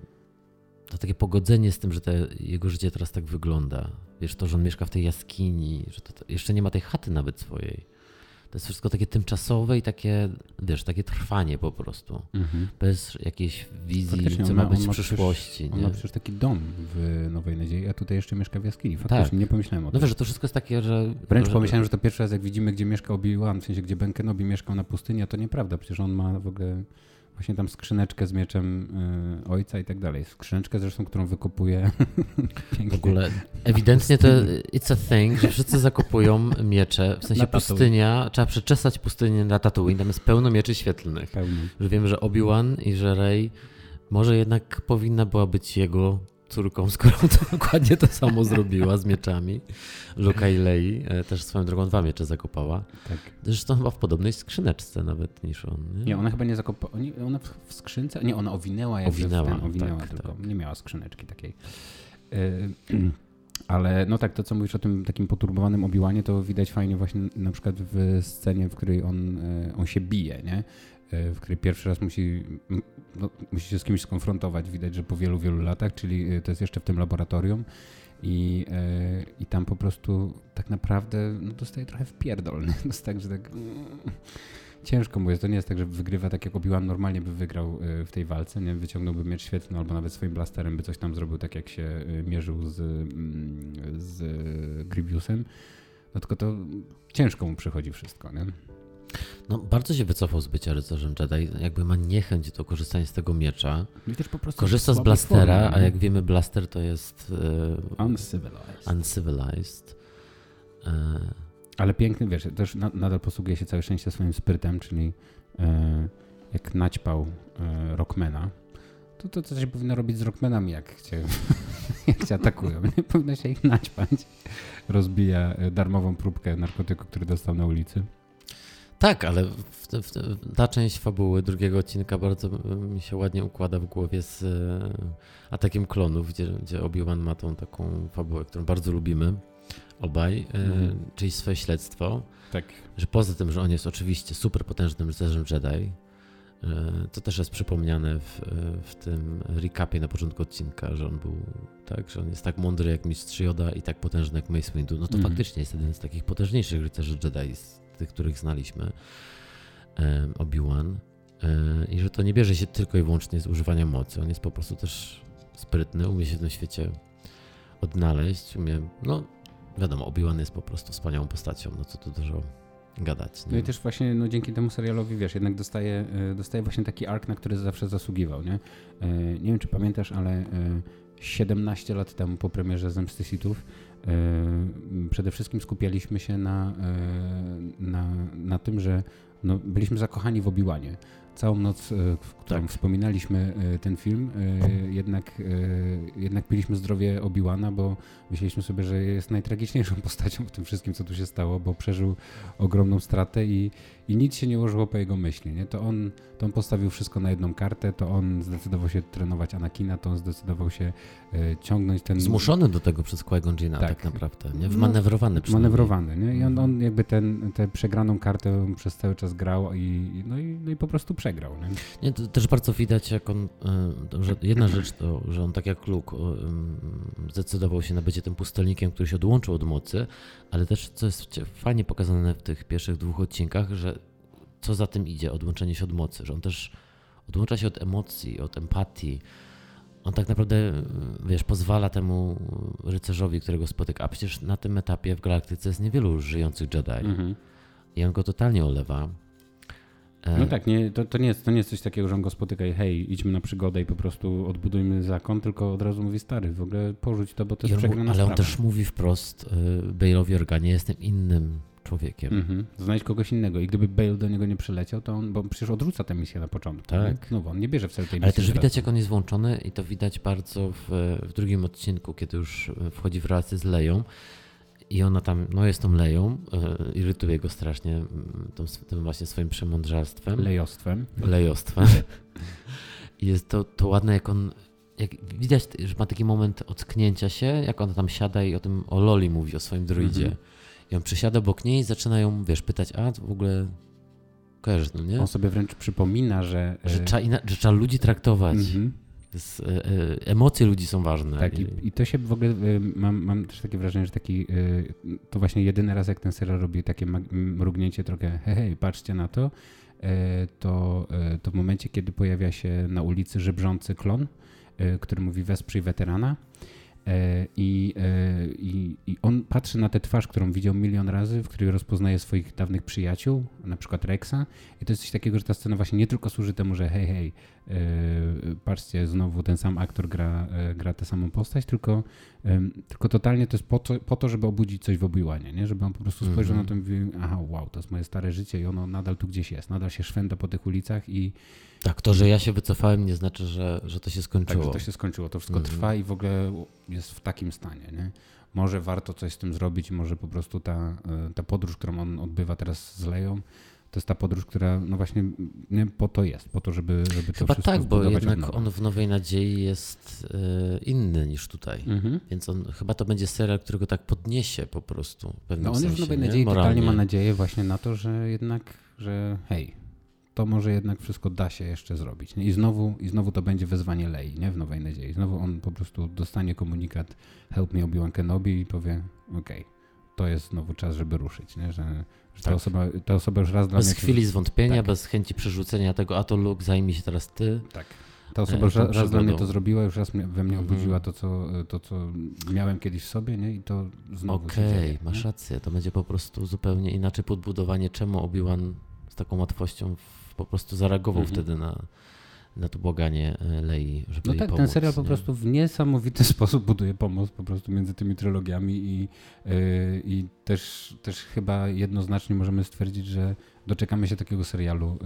to takie pogodzenie z tym, że te, jego życie teraz tak wygląda. Wiesz, to, że on mieszka w tej jaskini, że to, to jeszcze nie ma tej chaty nawet swojej. To jest wszystko takie tymczasowe i takie, wiesz, takie trwanie po prostu. Mhm. Bez jakiejś wizji, co ma, być w przyszłości. Przecież, on ma przecież taki dom w Nowej Nadziei, a tutaj jeszcze mieszka w jaskini. Faktycznie, tak. nie pomyślałem o no tym. No wiesz, że to wszystko jest takie, że... Wręcz że... pomyślałem, że to pierwszy raz jak widzimy, gdzie mieszka Obi-Wan, w sensie, gdzie Ben Kenobi mieszkał na pustyni, a to nieprawda. Przecież on ma w ogóle właśnie tam skrzyneczkę z mieczem y, ojca i tak dalej. Skrzyneczkę zresztą, którą wykopuje. (laughs) w ogóle ewidentnie to it's a thing, że wszyscy zakopują miecze, w sensie pustynia, trzeba przeczesać pustynię na Tatooine, tam jest pełno mieczy świetlnych. Pełno. Że wiem, że Obi-Wan i że Rey może jednak powinna była być jego córką, skoro to (laughs) dokładnie to samo zrobiła z mieczami. Luka i Lei e, też swoją drogą dwa miecze zakopała. Tak. Zresztą chyba w podobnej skrzyneczce nawet niż on. Nie, nie ona chyba nie zakopała. Ona w skrzynce. Nie, ona owinęła jak owinęła, ten, owinęła tak, tylko. Tak. Nie miała skrzyneczki takiej. Yy, (clears throat) ale no tak, to co mówisz o tym takim poturbowanym obiłanie, to widać fajnie właśnie na przykład w scenie, w której on, on się bije, nie? W której pierwszy raz musi, no, musi się z kimś skonfrontować. Widać, że po wielu, wielu latach, czyli to jest jeszcze w tym laboratorium. I, e, I tam po prostu tak naprawdę no, dostaje trochę w pierdol. (laughs) To jest tak, że tak mm, ciężko mu jest. To nie jest tak, że wygrywa tak jak obiłam normalnie by wygrał e, w tej walce, nie? Wyciągnąłby miecz świetny albo nawet swoim blasterem by coś tam zrobił tak jak się e, mierzył z, mm, z Grievousem. No tylko to ciężko mu przychodzi wszystko, nie? No, bardzo się wycofał z bycia rycerzem Jedi. Jakby ma niechęć do korzystania z tego miecza. Korzysta z blastera, a jak wiemy, blaster to jest. E, uncivilized. Uncivilized. E, Ale piękny, wiesz, też nadal posługuje się całe szczęście swoim sprytem, czyli e, jak naćpał e, Rockmana, to, to coś powinno robić z Rockmanami, jak cię, (laughs) jak cię atakują. Nie powinno się ich naćpać. Rozbija darmową próbkę narkotyku, który dostał na ulicy. Tak, ale w, w, ta część fabuły drugiego odcinka bardzo mi się ładnie układa w głowie z e, atakiem klonów, gdzie, gdzie Obi-Wan ma tą taką fabułę, którą bardzo lubimy obaj, mm. czyli swoje śledztwo. Tak. Że poza tym, że on jest oczywiście super potężnym rycerzem Jedi, To też jest przypomniane w, w tym recapie na początku odcinka, że on był tak, że on jest tak mądry jak mistrz Yoda i tak potężny jak Mace Windu. No to mm. faktycznie jest jeden z takich potężniejszych rycerzy Jedi, z tych, których znaliśmy. Obi-Wan. I że to nie bierze się tylko i wyłącznie z używania mocy. On jest po prostu też sprytny, umie się w tym świecie odnaleźć, umie, no wiadomo, Obi-Wan jest po prostu wspaniałą postacią, no co tu dużo gadać. Nie? No i też właśnie no, dzięki temu serialowi, wiesz, jednak dostaje, e, dostaje właśnie taki ark, na który zawsze zasługiwał, nie? E, nie wiem, czy pamiętasz, ale 17 e, lat temu po premierze Zemsty Sithów przede wszystkim skupialiśmy się na, na, na tym, że no, byliśmy zakochani w Obiłanie całą noc, e, w którą tak. wspominaliśmy ten film, jednak, jednak piliśmy zdrowie Obiłana, bo myśleliśmy sobie, że jest najtragiczniejszą (laughs) postacią w tym wszystkim, co tu się stało, bo przeżył ogromną stratę i, i nic się nie ułożyło po jego myśli. Nie? To, on, to on postawił wszystko na jedną kartę, to on zdecydował się trenować Anakina, to on zdecydował się e, ciągnąć ten... Zmuszony do tego przez Qui-Gon tak. tak naprawdę, nie? Wmanewrowany no, Manewrowany, nie? I on, on jakby ten, tę przegraną kartę przez cały czas grał i, no i, no i po prostu przegrał. Nie? nie? to też bardzo widać, jak on, e, że jedna rzecz to, że on tak jak Luke zdecydował się na bycie tym pustelnikiem, który się odłączył od mocy, ale też, co jest fajnie pokazane w tych pierwszych dwóch odcinkach, że co za tym idzie, odłączenie się od mocy, że on też odłącza się od emocji, od empatii. On tak naprawdę, wiesz, pozwala temu rycerzowi, którego spotyka. A przecież na tym etapie w galaktyce jest niewielu żyjących Jedi. Mhm. I on go totalnie olewa. E, no tak, nie, to, to, nie jest, to nie jest coś takiego, że on go spotyka i hej, idźmy na przygodę i po prostu odbudujmy zakon, tylko od razu mówi stary, w ogóle porzuć to, bo to jest przegrana Ale on też mówi wprost y, Bale'owi Organie, jestem innym człowiekiem. Mhm. Znajdź kogoś innego i gdyby Bale do niego nie przyleciał, to on, bo przecież odrzuca tę misję na początku. Tak. No bo on nie bierze w celu tej misji. Ale też widać, jak on jest włączony i to widać bardzo w, w drugim odcinku, kiedy już wchodzi w relację z Leją i ona tam, no jest tą Leją, yy, irytuje go strasznie tą, tym właśnie swoim przemądrzalstwem. Lejostwem. Lejostwem. I jest to, to ładne, jak on jak widać, że ma taki moment ocknięcia się, jak ona tam siada i o tym, o Loli mówi, o swoim druidzie. Mhm. I on przysiada obok niej i zaczyna ją, wiesz, pytać, a w ogóle kojarzysz, no nie? On sobie wręcz przypomina, że... Że e, trzeba, że trzeba ludzi traktować. Jest, e, e, emocje ludzi są ważne. Tak, i, i, to się w ogóle, mam, mam też takie wrażenie, że taki, to właśnie jedyny raz, jak ten serial robi takie mrugnięcie trochę, hej, hej, patrzcie na to, to, to w momencie, kiedy pojawia się na ulicy żebrzący klon, który mówi wesprzyj weterana, I, e, i, I, on patrzy na tę twarz, którą widział milion razy, w której rozpoznaje swoich dawnych przyjaciół, na przykład Rexa. I to jest coś takiego, że ta scena właśnie nie tylko służy temu, że hej, hej, yy, patrzcie, znowu ten sam aktor gra, gra tę samą postać, tylko, tylko totalnie to jest po to, po to, żeby obudzić coś w Obi-Wanie, nie? Żeby on po prostu spojrzał mm -hmm. na to i mówił, aha, wow, to jest moje stare życie i ono nadal tu gdzieś jest, nadal się szwenda po tych ulicach i tak, to, że ja się wycofałem, nie znaczy, że, że to się skończyło. Tak, że to się skończyło. To wszystko mhm. trwa i w ogóle jest w takim stanie. Nie? Może warto coś z tym zrobić, może po prostu ta, e, ta podróż, którą on odbywa teraz z Leją, to jest ta podróż, która no właśnie nie, po to jest, po to, żeby, żeby to Chyba tak, bo jednak on w Nowej Nadziei jest y, inny niż tutaj. Mhm. Więc on chyba to będzie serial, którego tak podniesie po prostu. W no on sensie, już w Nowej Nadziei Moralnie. totalnie ma nadzieję właśnie na to, że jednak, że hej, to może jednak wszystko da się jeszcze zrobić. I znowu, I znowu to będzie wezwanie Lei, nie? W Nowej Nadziei. Znowu on po prostu dostanie komunikat help me Obi-Wan Kenobi i powie okej, okay, to jest znowu czas, żeby ruszyć, nie? Że, że tak. ta, osoba, ta osoba już raz dla bez mnie... Bez chwili zwątpienia, tak. bez chęci przerzucenia tego, a to Luke, zajmij się teraz ty. Tak. Ta osoba e, już raz, raz dla mnie to zrobiła, już raz we mnie obudziła mhm. to, co, to, co miałem kiedyś w sobie, nie? I to znowu Okej, okay, masz rację. To będzie po prostu zupełnie inaczej podbudowanie, czemu Obi-Wan z taką łatwością po prostu zareagował mhm. wtedy na, na to błaganie e, Lei, żeby No tak, pomóc, ten serial nie? po prostu w niesamowity (laughs) sposób buduje pomoc po prostu między tymi trylogiami i, yy, i też, też chyba jednoznacznie możemy stwierdzić, że doczekamy się takiego serialu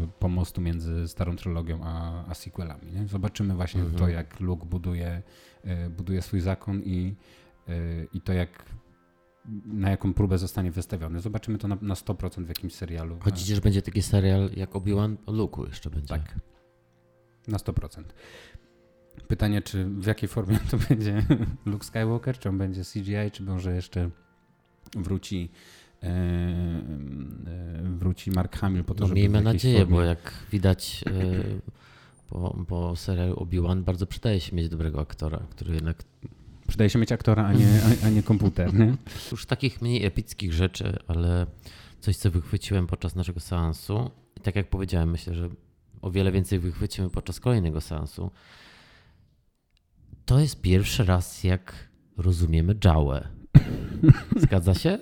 yy, pomostu między starą trylogią a, a sequelami. Nie? Zobaczymy właśnie mhm. to, jak Luke buduje, yy, buduje swój zakon i, i to, jak na jaką próbę zostanie wystawiony. Zobaczymy to na, na 100% w jakimś serialu. Chodzi, że będzie taki serial jak Obi-Wan o Luke'u jeszcze będzie. Tak. Na 100%. Pytanie, czy w jakiej formie to będzie (laughs) Luke Skywalker, czy on będzie CGI, czy może jeszcze wróci e, e, wróci Mark Hamill po to, no, żeby Miejmy nadzieję, formie... bo jak widać po, po serialu Obi-Wan bardzo przydaje się mieć dobrego aktora, który jednak... Przydaje się mieć aktora, a nie, a, a nie komputer, nie? (laughs) Już takich mniej epickich rzeczy, ale coś, co wychwyciłem podczas naszego seansu. I tak jak powiedziałem, myślę, że o wiele więcej wychwycimy podczas kolejnego seansu. To jest pierwszy raz, jak rozumiemy Jałę. (laughs) Zgadza się?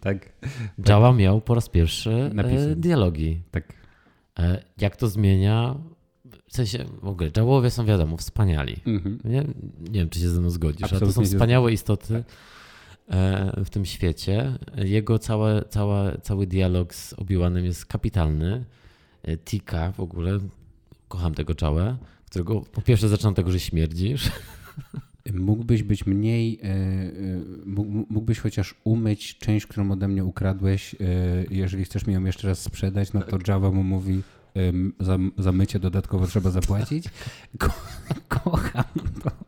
Tak. Jała miał po raz pierwszy e, Napisy. dialogi. Tak. E, jak to zmienia? W sensie, w ogóle, Jawowie są wiadomo, wspaniali. Mhm. Nie, nie wiem, czy się ze mną zgodzisz, Absolutnie ale to są wspaniałe istoty. Tak E, w tym świecie. Jego całe, całe, cały dialog z Obi-Wanem jest kapitalny. E, Tika w ogóle, kocham tego czałę, którego po pierwsze zaczynam tego, że śmierdzisz. (laughs) Mógłbyś być mniej, e, mógłbyś chociaż umyć część, którą ode mnie ukradłeś. Jeżeli chcesz mi ją jeszcze raz sprzedać, no to Java mu mówi, za, za mycie dodatkowo trzeba zapłacić. Ko (laughs) kocham to.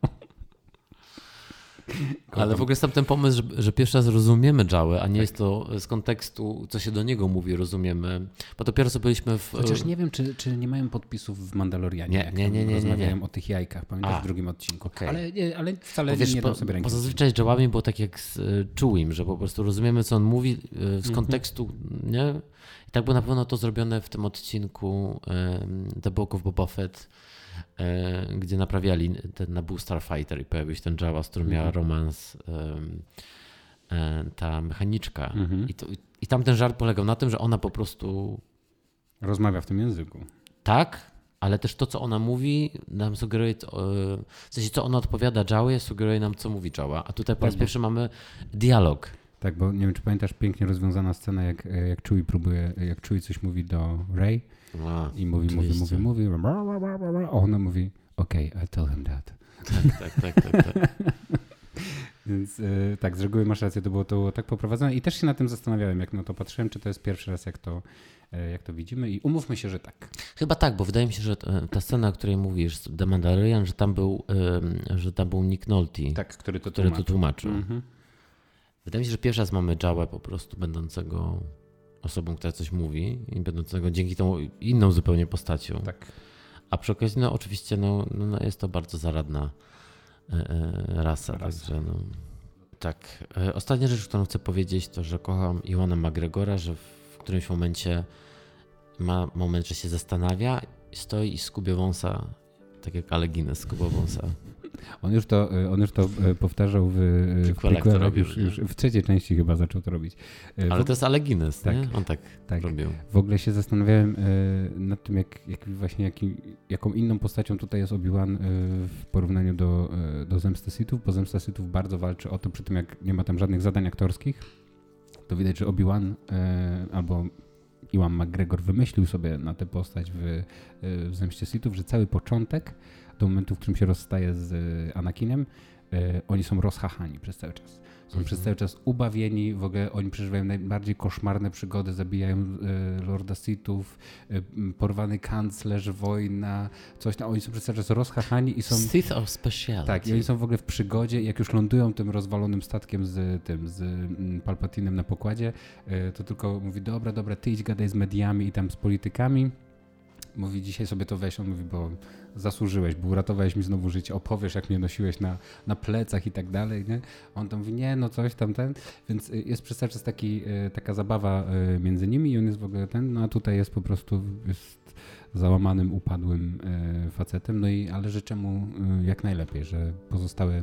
Ale w ogóle sam ten pomysł, że, że pierwszy raz rozumiemy Jałę, a nie tak. jest to z kontekstu, co się do niego mówi, rozumiemy. Bo dopiero co byliśmy w... Chociaż nie wiem, czy, czy nie mają podpisów w Mandalorianie, nie, nie, nie, nie, rozmawiają nie, nie. o tych jajkach, pamiętasz a, w drugim odcinku. Okay. Ale, ale wcale wiesz, nie dam sobie ręki. Bo zazwyczaj z Jałami było tak jak z y, Chewim, że po prostu rozumiemy, co on mówi y, z -hmm. kontekstu, nie? I tak było na pewno to zrobione w tym odcinku The Book of Boba Fett, E, gdzie naprawiali ten Naboo Starfighter i pojawił się ten Java, z którym miała mhm. romans e, ta mechaniczka. Mhm. I, to, I tam ten żart polegał na tym, że ona po prostu. Rozmawia w tym języku. Tak, ale też to, co ona mówi, nam sugeruje, w sensie, co ona odpowiada Jawie, sugeruje nam, co mówi Jawa. A tutaj po raz pierwszy mamy dialog. Tak, bo nie wiem, czy pamiętasz pięknie rozwiązana scena, jak, jak Chewie próbuje, jak Chewie coś mówi do Ray a, I mówi, mówi, mówi, mówi, a ona mówi, okej, okay, I'll tell him that. Tak, tak, tak, tak. tak. (laughs) Więc y, tak, z reguły masz rację, to było, to było tak poprowadzone i też się na tym zastanawiałem, jak na to patrzyłem, czy to jest pierwszy raz, jak to, y, jak to widzimy i umówmy się, że tak. Chyba tak, bo wydaje mi się, że ta scena, o której mówisz, The Mandalorian, że tam był, że tam był Nick Nolte, tak, który to który tłumaczył. To tłumaczył. Mhm. Wydaje mi się, że pierwszy raz mamy Jawę po prostu będącego osobą, która coś mówi i będącego dzięki temu inną zupełnie postacią. Tak. A przy okazji, no oczywiście, no, no, no jest to bardzo zaradna e, e, rasa, rasa. także no. Tak. E, ostatnia rzecz, którą chcę powiedzieć, to, że kocham Iwana McGregora, że w którymś momencie ma moment, że się zastanawia, stoi i skubie wąsa, tak jak Ale Guinness skubał wąsa. On już to, y, on już to y, powtarzał w, y, w prequelach, już, już, w trzeciej części chyba zaczął to robić. Ale to jest Ale Guinness, tak, nie? On tak, tak robił. W ogóle się zastanawiałem nad tym, jak, jak właśnie jaki, jaką inną postacią tutaj jest Obi-Wan w porównaniu do, do Zemsty Sithów, bo Zemsta Sithów bardzo walczy o to, przy tym jak nie ma tam żadnych zadań aktorskich, to widać, że Obi-Wan albo Iwan McGregor wymyślił sobie na tę postać w, w Zemście Sithów, że cały początek do momentu, w którym się rozstaje z e, Anakinem, e, oni są rozchachani przez cały czas. Są mhm. przez cały czas ubawieni, w ogóle oni przeżywają najbardziej koszmarne przygody, zabijają e, Lorda Sithów, porwany kanclerz, wojna, coś tam. Oni są przez cały czas rozchachani i są... Sith of speciality. Tak, i oni są w ogóle w przygodzie. Jak już lądują tym rozwalonym statkiem z tym, z mm, Palpatinem na pokładzie, to tylko mówi, dobra, dobra, ty idź gadaj z mediami i tam z politykami mówi, dzisiaj sobie to weź, on mówi, bo zasłużyłeś, bo uratowałeś mi znowu życie, opowiesz, jak mnie nosiłeś na, na plecach i tak dalej, nie? On tam mówi, nie, no coś tam, ten, więc y, jest przez cały czas taki, y, taka zabawa y, między nimi i on jest w ogóle ten, no a tutaj jest po prostu, jest załamanym, upadłym facetem, no i, ale życzę mu jak najlepiej, że pozostałe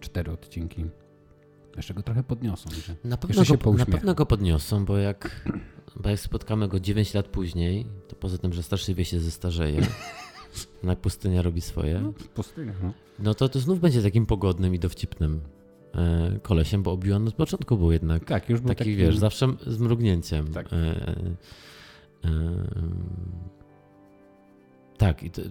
cztery odcinki jeszcze go trochę podniosą. Że na, pewno go, na pewno go podniosą, bo jak bo jak spotkamy go 9 lat później, to poza tym, że straszliwie się zestarzeje, (laughs) na pustynia robi swoje. No, pustynia, no. No to, to znów będzie takim pogodnym i dowcipnym e, kolesiem, bo obi od początku był jednak tak, już był taki, taki, wiesz, zawsze z mrugnięciem. Tak. E, e, tak, i to,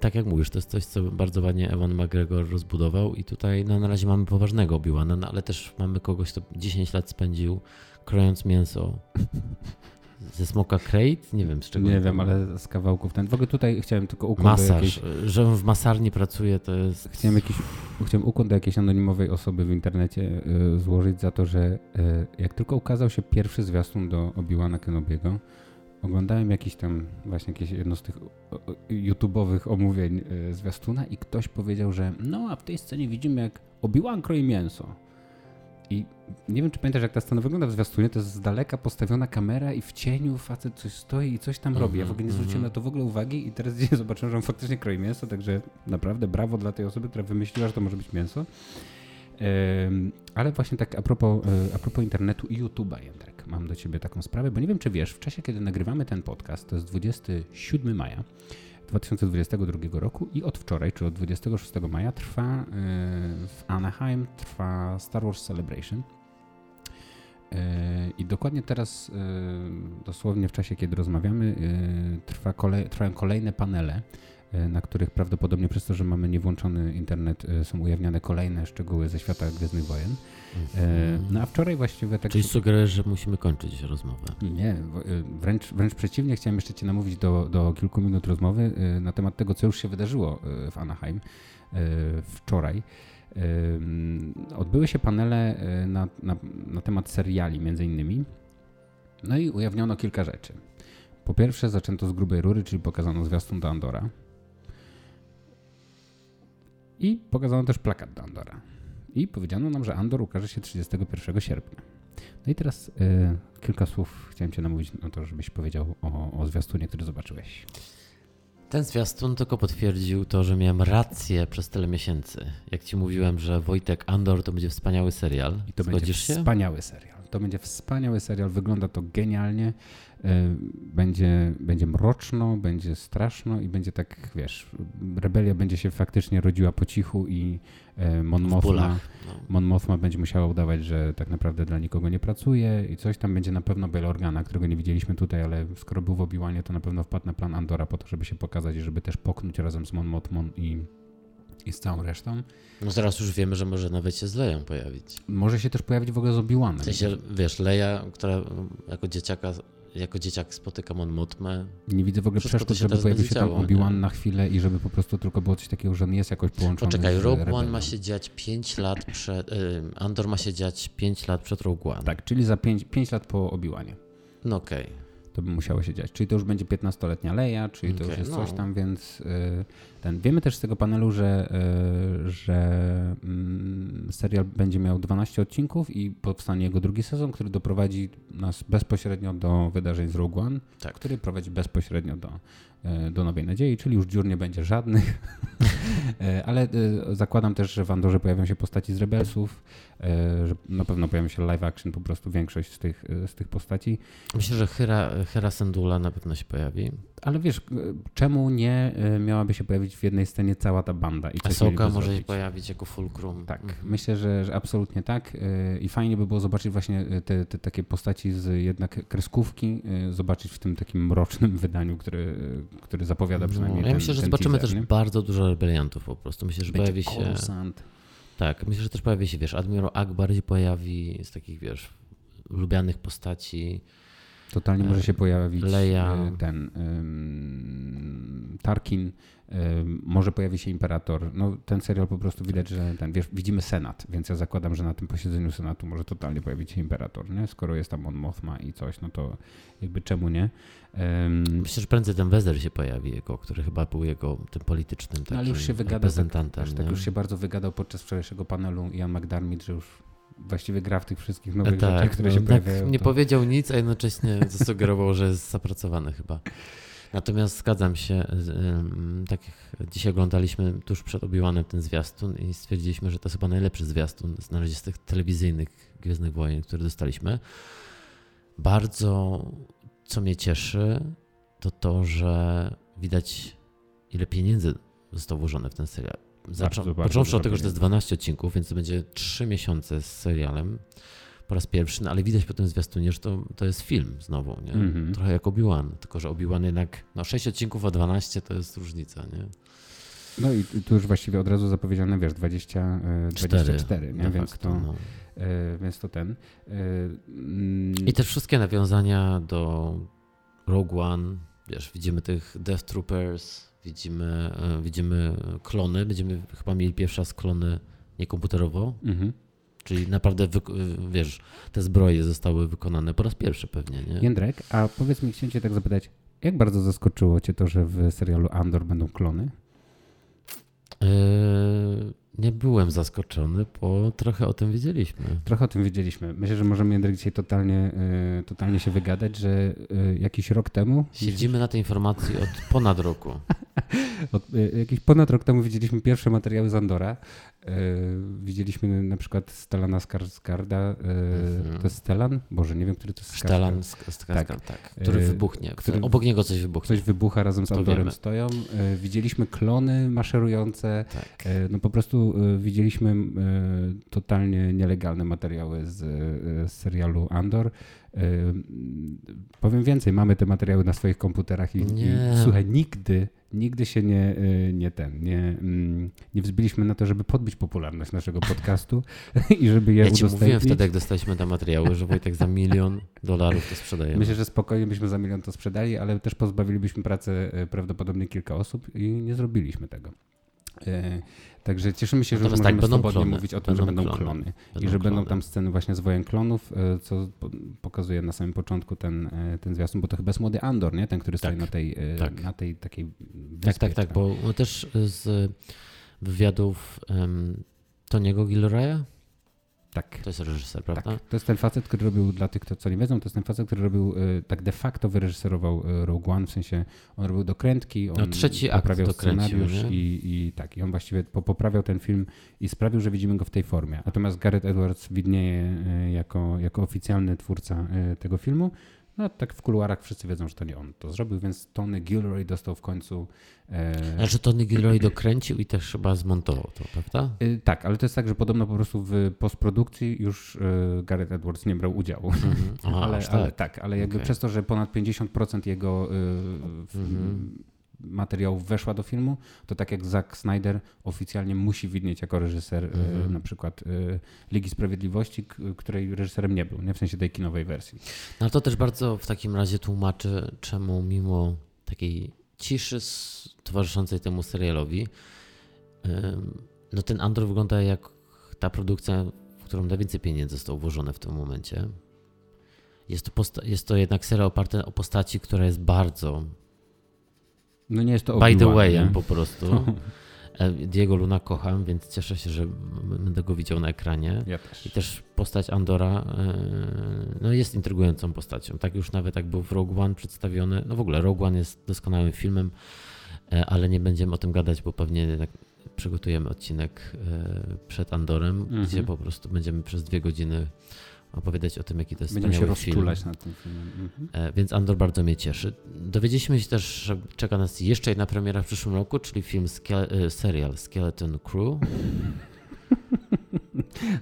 tak jak mówisz, to jest coś, co bardzo ładnie Ewan McGregor rozbudował i tutaj no, na razie mamy poważnego obi no, ale też mamy kogoś, kto 10 lat spędził krojąc mięso (laughs) ze smoka crate? Nie wiem z czego. Nie wiem, ale z kawałków ten. W ogóle tutaj chciałem tylko układ Masaż. Jakieś... Że w masarni pracuje to jest... Chciałem jakiś chciałem ukłon do jakiejś anonimowej osoby w internecie y, złożyć za to, że y, jak tylko ukazał się pierwszy zwiastun do Obi-Wana Kenobiego, oglądałem jakiś tam właśnie jakieś jedno z tych YouTube'owych omówień y, zwiastuna i ktoś powiedział, że no a w tej scenie widzimy jak Obi-Wan kroi mięso. I nie wiem, czy pamiętasz, jak ta scena wygląda w zwiastunie, to jest z daleka postawiona kamera i w cieniu facet coś stoi i coś tam mm -hmm, robi. Ja w ogóle nie zwróciłem mm -hmm. na to w ogóle uwagi i teraz (laughs) dzisiaj zobaczyłem, że on faktycznie kroi mięso, także naprawdę brawo dla tej osoby, która wymyśliła, że to może być mięso. Ale właśnie tak a propos, e, a propos internetu i YouTube'a, Jędrek, mam do ciebie taką sprawę, bo nie wiem, czy wiesz, w czasie, kiedy nagrywamy ten podcast, to jest 27 maja, 2022 roku i od wczoraj, czy od 26 maja trwa y, w Anaheim trwa Star Wars Celebration. Y, I dokładnie teraz, dosłownie w czasie, kiedy rozmawiamy, trwa trwają kolejne panele, na których prawdopodobnie przez to, że mamy niewłączony internet, są ujawniane kolejne szczegóły ze świata Gwiezdnych Wojen. E, no a wczoraj właściwie tak... Czyli sugerujesz, że musimy kończyć rozmowę? Nie, e, wręcz, wręcz przeciwnie, chciałem jeszcze Cię namówić do, do kilku minut rozmowy e, na temat tego, co już się wydarzyło w Anaheim wczoraj. Odbyły się panele na, na, na temat seriali między innymi. No i ujawniono kilka rzeczy. Po pierwsze zaczęto z grubej rury, czyli pokazano zwiastun do Andora. I pokazano też plakat do Andora. I powiedziano nam, że Andor ukaże się 31 sierpnia. No i teraz y, kilka słów chciałem Cię namówić na to, żebyś powiedział o, o zwiastunie, który zobaczyłeś. Ten zwiastun tylko potwierdził to, że miałem rację przez tyle miesięcy. Jak Ci mówiłem, że Wojtek Andor to będzie wspaniały serial. I to Zgodzisz będzie się? wspaniały serial. To będzie wspaniały serial, wygląda to genialnie. E, będzie, będzie mroczno, będzie straszno i będzie tak, wiesz, rebelia będzie się faktycznie rodziła po cichu i e, Mon Mothma, no. Będzie musiała udawać, że tak naprawdę dla nikogo nie pracuje i coś tam będzie na pewno Bail Organa, którego nie widzieliśmy tutaj, ale skoro był w Obiłanie, to na pewno wpadł na plan Andora po to, żeby się pokazać i żeby też poknąć razem z Mon Mothmą i i z całą resztą. No zaraz już wiemy, że może nawet się z Leją pojawić. Może się też pojawić w ogóle z Obi-Wanem. W sensie, wiesz, Leja, która jako dzieciaka jako dzieciak spotyka Mon Mutmę. Nie widzę w ogóle przeszkód, żeby pojawił się tam Obi-Wan na chwilę i żeby po prostu tylko było coś takiego, że on jest jakoś połączony Poczekaj, Rogue One ma się dziać 5 lat przed... Y, Andor ma się dziać 5 lat przed Rogue One. Tak, czyli za 5, 5 lat po Obi-Wanie. No okej. Okay to by musiało się dziać. Czyli to już będzie 15-letnia Leia, czyli okay, to już jest no. coś tam, więc y, ten. Wiemy też z tego panelu, że, y, że y, serial będzie miał 12 odcinków i powstanie jego drugi sezon, który doprowadzi nas bezpośrednio do wydarzeń z Rogue One, tak. który prowadzi bezpośrednio do, y, do Nowej Nadziei, czyli już dziur nie będzie żadnych. Y, (laughs) ale zakładam też, że w Andorze pojawią się postaci z Rebelsów, że na pewno pojawi się live action, po prostu większość z tych, z tych postaci. Myślę, że Hera, Hera Sendula na pewno się pojawi. Ale wiesz, czemu nie e, miałaby się pojawić w jednej scenie cała ta banda? I Asoka może zrobić? się pojawić jako fulcrum. Tak, mhm. myślę, że, że, absolutnie tak. E, I fajnie by było zobaczyć właśnie e, te, te, takie postaci z jednak kreskówki, zobaczyć w tym takim mrocznym (laughs) wydaniu, który, który zapowiada no, przynajmniej no, Ja ten, myślę, że zobaczymy teaser, też nie? bardzo dużo rebeliantów po prostu. Myślę, że Będzie pojawi się... Tak, myślę, że też pojawi się, wiesz, Admiral Akbar się pojawi z takich, wiesz, lubianych postaci. Totalnie może się pojawić Leia. E, ten um, Tarkin, um, może pojawi się Imperator. No, ten serial po prostu widać, że ten, wiesz, widzimy Senat, więc ja zakładam, że na tym posiedzeniu Senatu może totalnie pojawić się Imperator, nie? Skoro jest tam on Mothma i coś, no to jakby czemu nie? Um, Myślę, że prędzej ten Wezer się pojawi, jego, który chyba był jego tym politycznym takim ale już się wygadał, tak, reprezentantem. Tak, tak, już się bardzo wygadał podczas wczorajszego panelu Ian McDermott, że już właściwie gra w tych wszystkich nowych tak, rzeczach, które no, się tak pojawiają. Nie to... powiedział nic, a jednocześnie (laughs) zasugerował, że jest zapracowany chyba. Natomiast zgadzam się, tak jak dzisiaj oglądaliśmy tuż przed Obiłanem ten zwiastun i stwierdziliśmy, że to jest chyba najlepszy zwiastun z razie z tych telewizyjnych Gwiezdnych Wojen, które dostaliśmy. Bardzo, co mnie cieszy, to to, że widać ile pieniędzy zostało włożone w ten serial. Zaczą, bardzo, począwszy od tego, że to jest 12 odcinków, więc to będzie 3 miesiące z serialem po raz pierwszy, no ale widać po tym zwiastunie, że to, to jest film znowu, nie? Mm -hmm. Trochę jak Obi-Wan, tylko że Obi-Wan jednak, no 6 odcinków a 12 to jest różnica, nie? No i tu już właściwie od razu zapowiedziane, wiesz, 20, 24, 4, nie? Więc, faktu, to, no. y, więc to ten. Y, I też wszystkie nawiązania do Rogue One, wiesz, widzimy tych Death Troopers, widzimy, e, widzimy klony, będziemy chyba mieli pierwszy raz klony niekomputerowo, mhm. czyli naprawdę, wiesz, te zbroje zostały wykonane po raz pierwszy pewnie, nie? Jędrek, a powiedz mi, chciałem cię tak zapytać, jak bardzo zaskoczyło cię to, że w serialu Andor będą klony? Yy, nie byłem zaskoczony, bo trochę o tym wiedzieliśmy. Trochę o tym wiedzieliśmy. Myślę, że możemy Jędrek dzisiaj totalnie, yy, totalnie się wygadać, że yy, jakiś rok temu... Siedzimy na tej informacji od ponad roku. (laughs) od, jakiś ponad rok temu widzieliśmy pierwsze materiały z Andora. widzieliśmy na przykład Stelana Skarsgarda. Mhm. To jest Stelan? Boże, nie wiem, który to jest Stelan Skarsgard, tak. tak. Który wybuchnie. Który, obok niego coś wybuchnie. Coś wybucha razem z Andorem stoją. widzieliśmy klony maszerujące. Tak. no po prostu E, widzieliśmy e, totalnie nielegalne materiały z, e, z serialu Andor. Powiem więcej, mamy te materiały na swoich komputerach i, i słuchaj, nigdy, nigdy się nie, nie ten, nie, mm, nie wzbiliśmy na to, żeby podbić popularność naszego podcastu (laughs) i żeby je ja ci mówiłem wtedy, jak dostaliśmy te materiały, że Wojtek za milion dolarów to sprzedajemy. Myślę, że spokojnie byśmy za milion to sprzedali, ale też pozbawilibyśmy pracy prawdopodobnie kilka osób i nie zrobiliśmy tego. Także cieszymy się, że Natomiast możemy tak, swobodnie klony. mówić o tym, będą że będą klony, klony. Będą i że klony. będą tam sceny właśnie z wojen klonów, e, co pokazuje na samym początku ten, e, ten zwiastun, bo to chyba jest młody Andor, nie? Ten, który tak, stoi na tej, e, tak. na tej takiej wyspie, Tak, tak, tak, bo też z wywiadów um, Toniego Gilroya, tak. To jest reżyser, prawda? Tak. To jest ten facet, który robił, dla tych, co nie wiedzą, to jest ten facet, który robił, y, tak de facto wyreżyserował y, Rogue One, w sensie on robił dokrętki, on no, trzeci poprawiał akt scenariusz i, i tak, i on właściwie poprawiał ten film i sprawił, że widzimy go w tej formie. Natomiast Gareth Edwards widnieje y, jako, jako oficjalny twórca tego filmu, no tak w kuluarach wszyscy wiedzą, że to nie on to zrobił, więc Tony Gilroy dostał w końcu... E... A że Tony Gilroy dokręcił i też chyba zmontował to, prawda? E, tak, ale to jest tak, że podobno po prostu w postprodukcji już e, Gareth Edwards nie brał udziału. Mm -hmm. (laughs) Aha, ale, tak. ale, tak, ale jakby okay. przez to, że ponad 50% jego e, w, mm -hmm materiałów weszła do filmu, to tak jak Zack Snyder oficjalnie musi widnieć jako reżyser mm -hmm. na przykład y, Ligi Sprawiedliwości, której reżyserem nie był, nie w sensie tej kinowej wersji. No to też bardzo w takim razie tłumaczy, czemu mimo takiej ciszy towarzyszącej temu serialowi, no ten Andor wygląda jak ta produkcja, w którą najwięcej pieniędzy zostało włożone w tym momencie. Jest to, jest to jednak serial oparty o postaci, która jest bardzo no nie jest to By the way, po prostu. E, Diego Luna kocham, więc cieszę się, że będę go widział na ekranie. Ja też. I też postać Andora e, no jest intrygującą postacią. Tak już nawet jak był w Rogue One przedstawiony. No w ogóle Rogue One jest doskonałym filmem, e, ale nie będziemy o tym gadać, bo pewnie przygotujemy odcinek przed Andorem, mhm. gdzie po prostu będziemy przez dwie godziny opowiadać o tym, jaki to jest Będziemy się rozczulać film. nad tym filmem. Mhm. E, więc Andor bardzo mnie cieszy. Dowiedzieliśmy się też, że czeka nas jeszcze jedna premiera w przyszłym roku, czyli film, e, serial Skeleton Crew. (laughs)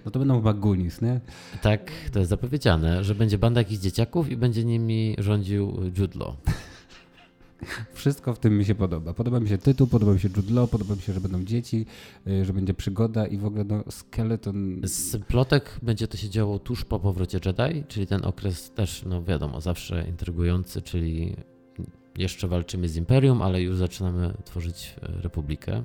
No to będą chyba Goonies, nie? Tak, to jest zapowiedziane, że będzie banda jakichś dzieciaków i będzie nimi rządził Jude Law. Wszystko w tym mi się podoba. Podoba mi się tytuł, podoba mi się Jude Law, podoba mi się, że będą dzieci, y, że będzie przygoda i w ogóle no, skeleton. Z plotek będzie to się działo tuż po powrocie Jedi, czyli ten okres też, no wiadomo, zawsze intrygujący, czyli jeszcze walczymy z Imperium, ale już zaczynamy tworzyć e, Republikę.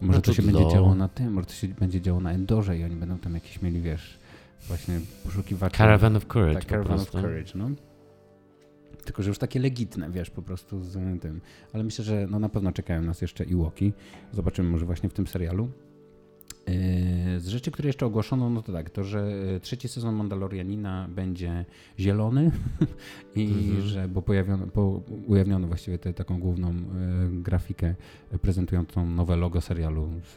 Może no, to się będzie działo na tym, może to się będzie działo na Endorze i oni będą tam jakieś mieli, wiesz, właśnie poszukiwacze. Caravan of Courage. Tak, Caravan of Courage, no. Tylko, że już takie legitne, wiesz, po prostu z tym. Ale myślę, że no na pewno czekają nas jeszcze i Łoki. Zobaczymy może właśnie w tym serialu. Yy, z rzeczy, które jeszcze ogłoszono, no to tak, to, że yy, trzeci sezon Mandalorianina będzie zielony (laughs) i mhm. że, bo pojawiono, po, ujawniono właściwie tę taką główną y, grafikę prezentującą nowe logo serialu z,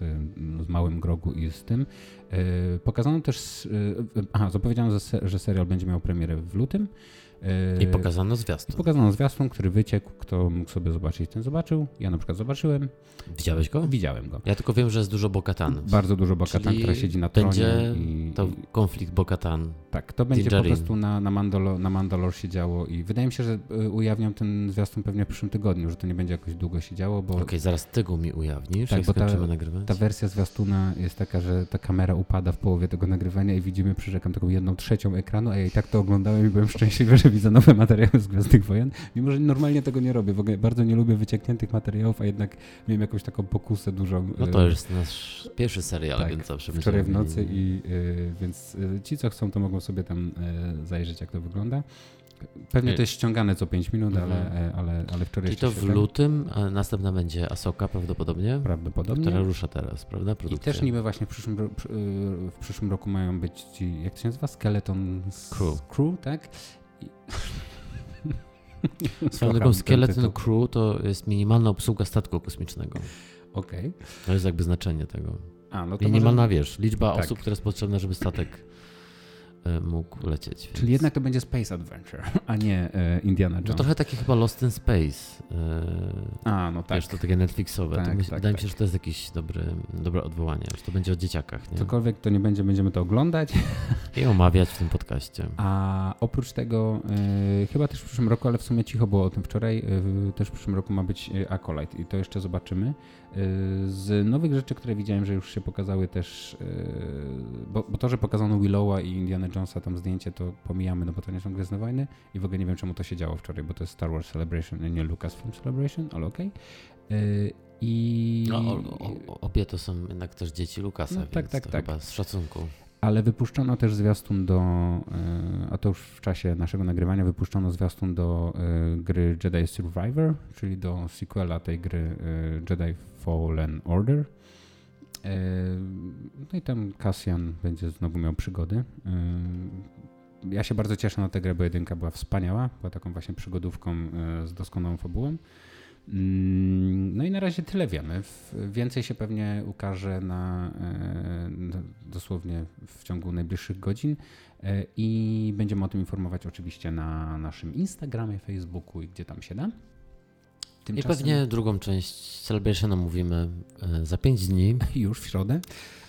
z małym grogu i z tym. Pokazano też, aha, zapowiedziano, że, że serial będzie miał premierę w lutym. I pokazano zwiastun. Pokazano zwiastun, który wyciekł. Kto mógł sobie zobaczyć, ten zobaczył. Ja na przykład zobaczyłem. Widziałeś go? Widziałem go. Ja tylko wiem, że jest dużo Bokatan. Bardzo dużo Bokatan, która siedzi na tronie. Będzie i, to konflikt Bokatan. Tak, to będzie po prostu na, na, Mandalor, na Mandalor się działo i wydaje mi się, że y, ujawnią ten zwiastun pewnie w przyszłym tygodniu, że to nie będzie jakoś długo się działo, bo... Okej, okay, zaraz tego mi ujawnisz, tak, bo ta, nagrywać. ta wersja zwiastuna jest taka, że ta kamera upada w połowie tego nagrywania i widzimy, przyrzekam, taką jedną trzecią ekranu, a ja i tak to oglądałem i byłem szczęśliwy, że widzę nowe materiały z Gwiezdnych Wojen, mimo że normalnie tego nie robię. W ogóle bardzo nie lubię wyciekniętych materiałów, a jednak miałem jakąś taką pokusę dużą. No to jest nasz pierwszy serial, tak, więc zawsze Wczoraj w nocy i więc ci, co chcą, to mogą sobie tam zajrzeć, jak to wygląda. Pewnie to jest ściągane co 5 minut, ale, mhm. e, ale, ale wczoraj Czyli to w lutym, a następna będzie Asoka prawdopodobnie? Prawdopodobnie. Która rusza teraz, prawda? Produkcja. I też niby właśnie w przyszłym, w przyszłym roku mają być ci, jak to się nazywa? Skeleton Crew. Crew, tak? (laughs) Swoją drogą Skeleton Crew to jest minimalna obsługa statku kosmicznego. Okej. Okay. To jest jakby znaczenie tego. A, no to Minimalna, może... wiesz, liczba tak. osób, która jest potrzebna, żeby statek mógł lecieć. Więc... Czyli jednak to będzie Space Adventure, (laughs) a nie e, Indiana Jones. No trochę takie chyba Lost in Space. E, a, no tak. Wiesz, to takie Netflixowe. Tak, to myśl, tak, wydaje tak. mi się, tak. że to jest jakieś dobry, dobre odwołanie, że to będzie o dzieciakach. Nie? Cokolwiek to nie będzie, będziemy to oglądać. I omawiać w tym podcaście. A oprócz tego, e, chyba też w przyszłym roku, ale w sumie cicho było o tym wczoraj, e, też w przyszłym roku ma być Acolyte i to jeszcze zobaczymy. Z nowych rzeczy, które widziałem, że już się pokazały też, bo, bo to, że pokazano Willowa i Indiana Jonesa tam zdjęcie, to pomijamy, no bo to nie są Gwiezdne Wojny i w ogóle nie wiem, czemu to się działo wczoraj, bo to jest Star Wars Celebration, nie Lucasfilm Celebration, ale okej. Okay. I... No, o, o, obie to są jednak też dzieci Lucasa, no, tak, tak, tak. chyba z szacunku. Ale wypuszczono też zwiastun do, a to już w czasie naszego nagrywania, wypuszczono zwiastun do gry Jedi Survivor, czyli do sequela tej gry Jedi Fallen Order. No i tam Cassian będzie znowu miał przygody. Ja się bardzo cieszę na tę grę, bo jedynka była wspaniała. Była taką właśnie przygodówką e, z doskonałą fabułą. Mm, no i na razie tyle wiemy. Więcej się pewnie ukaże na, e, dosłownie w ciągu najbliższych godzin e, i będziemy o tym informować oczywiście na naszym Instagramie, Facebooku i gdzie tam się da. Tymczasem... I pewnie drugą część Celebration omówimy e, za 5 dni. (laughs) Już w środę,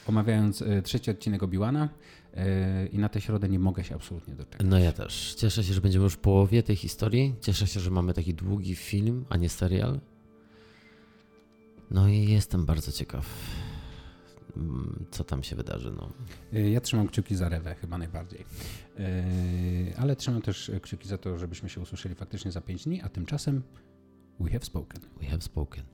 omawiając trzeci odcinek Obiłana. E, I na tę środę nie mogę się absolutnie doczekać. No ja też. Cieszę się, że będziemy już w połowie tej historii. Cieszę się, że mamy taki długi film, a nie serial. No i jestem bardzo ciekaw, mm, co tam się wydarzy. No. Ja trzymam kciuki za Rewę chyba najbardziej. Ale trzymam też kciuki za to, żebyśmy się usłyszeli faktycznie za 5 dni, a tymczasem We have spoken. We have spoken.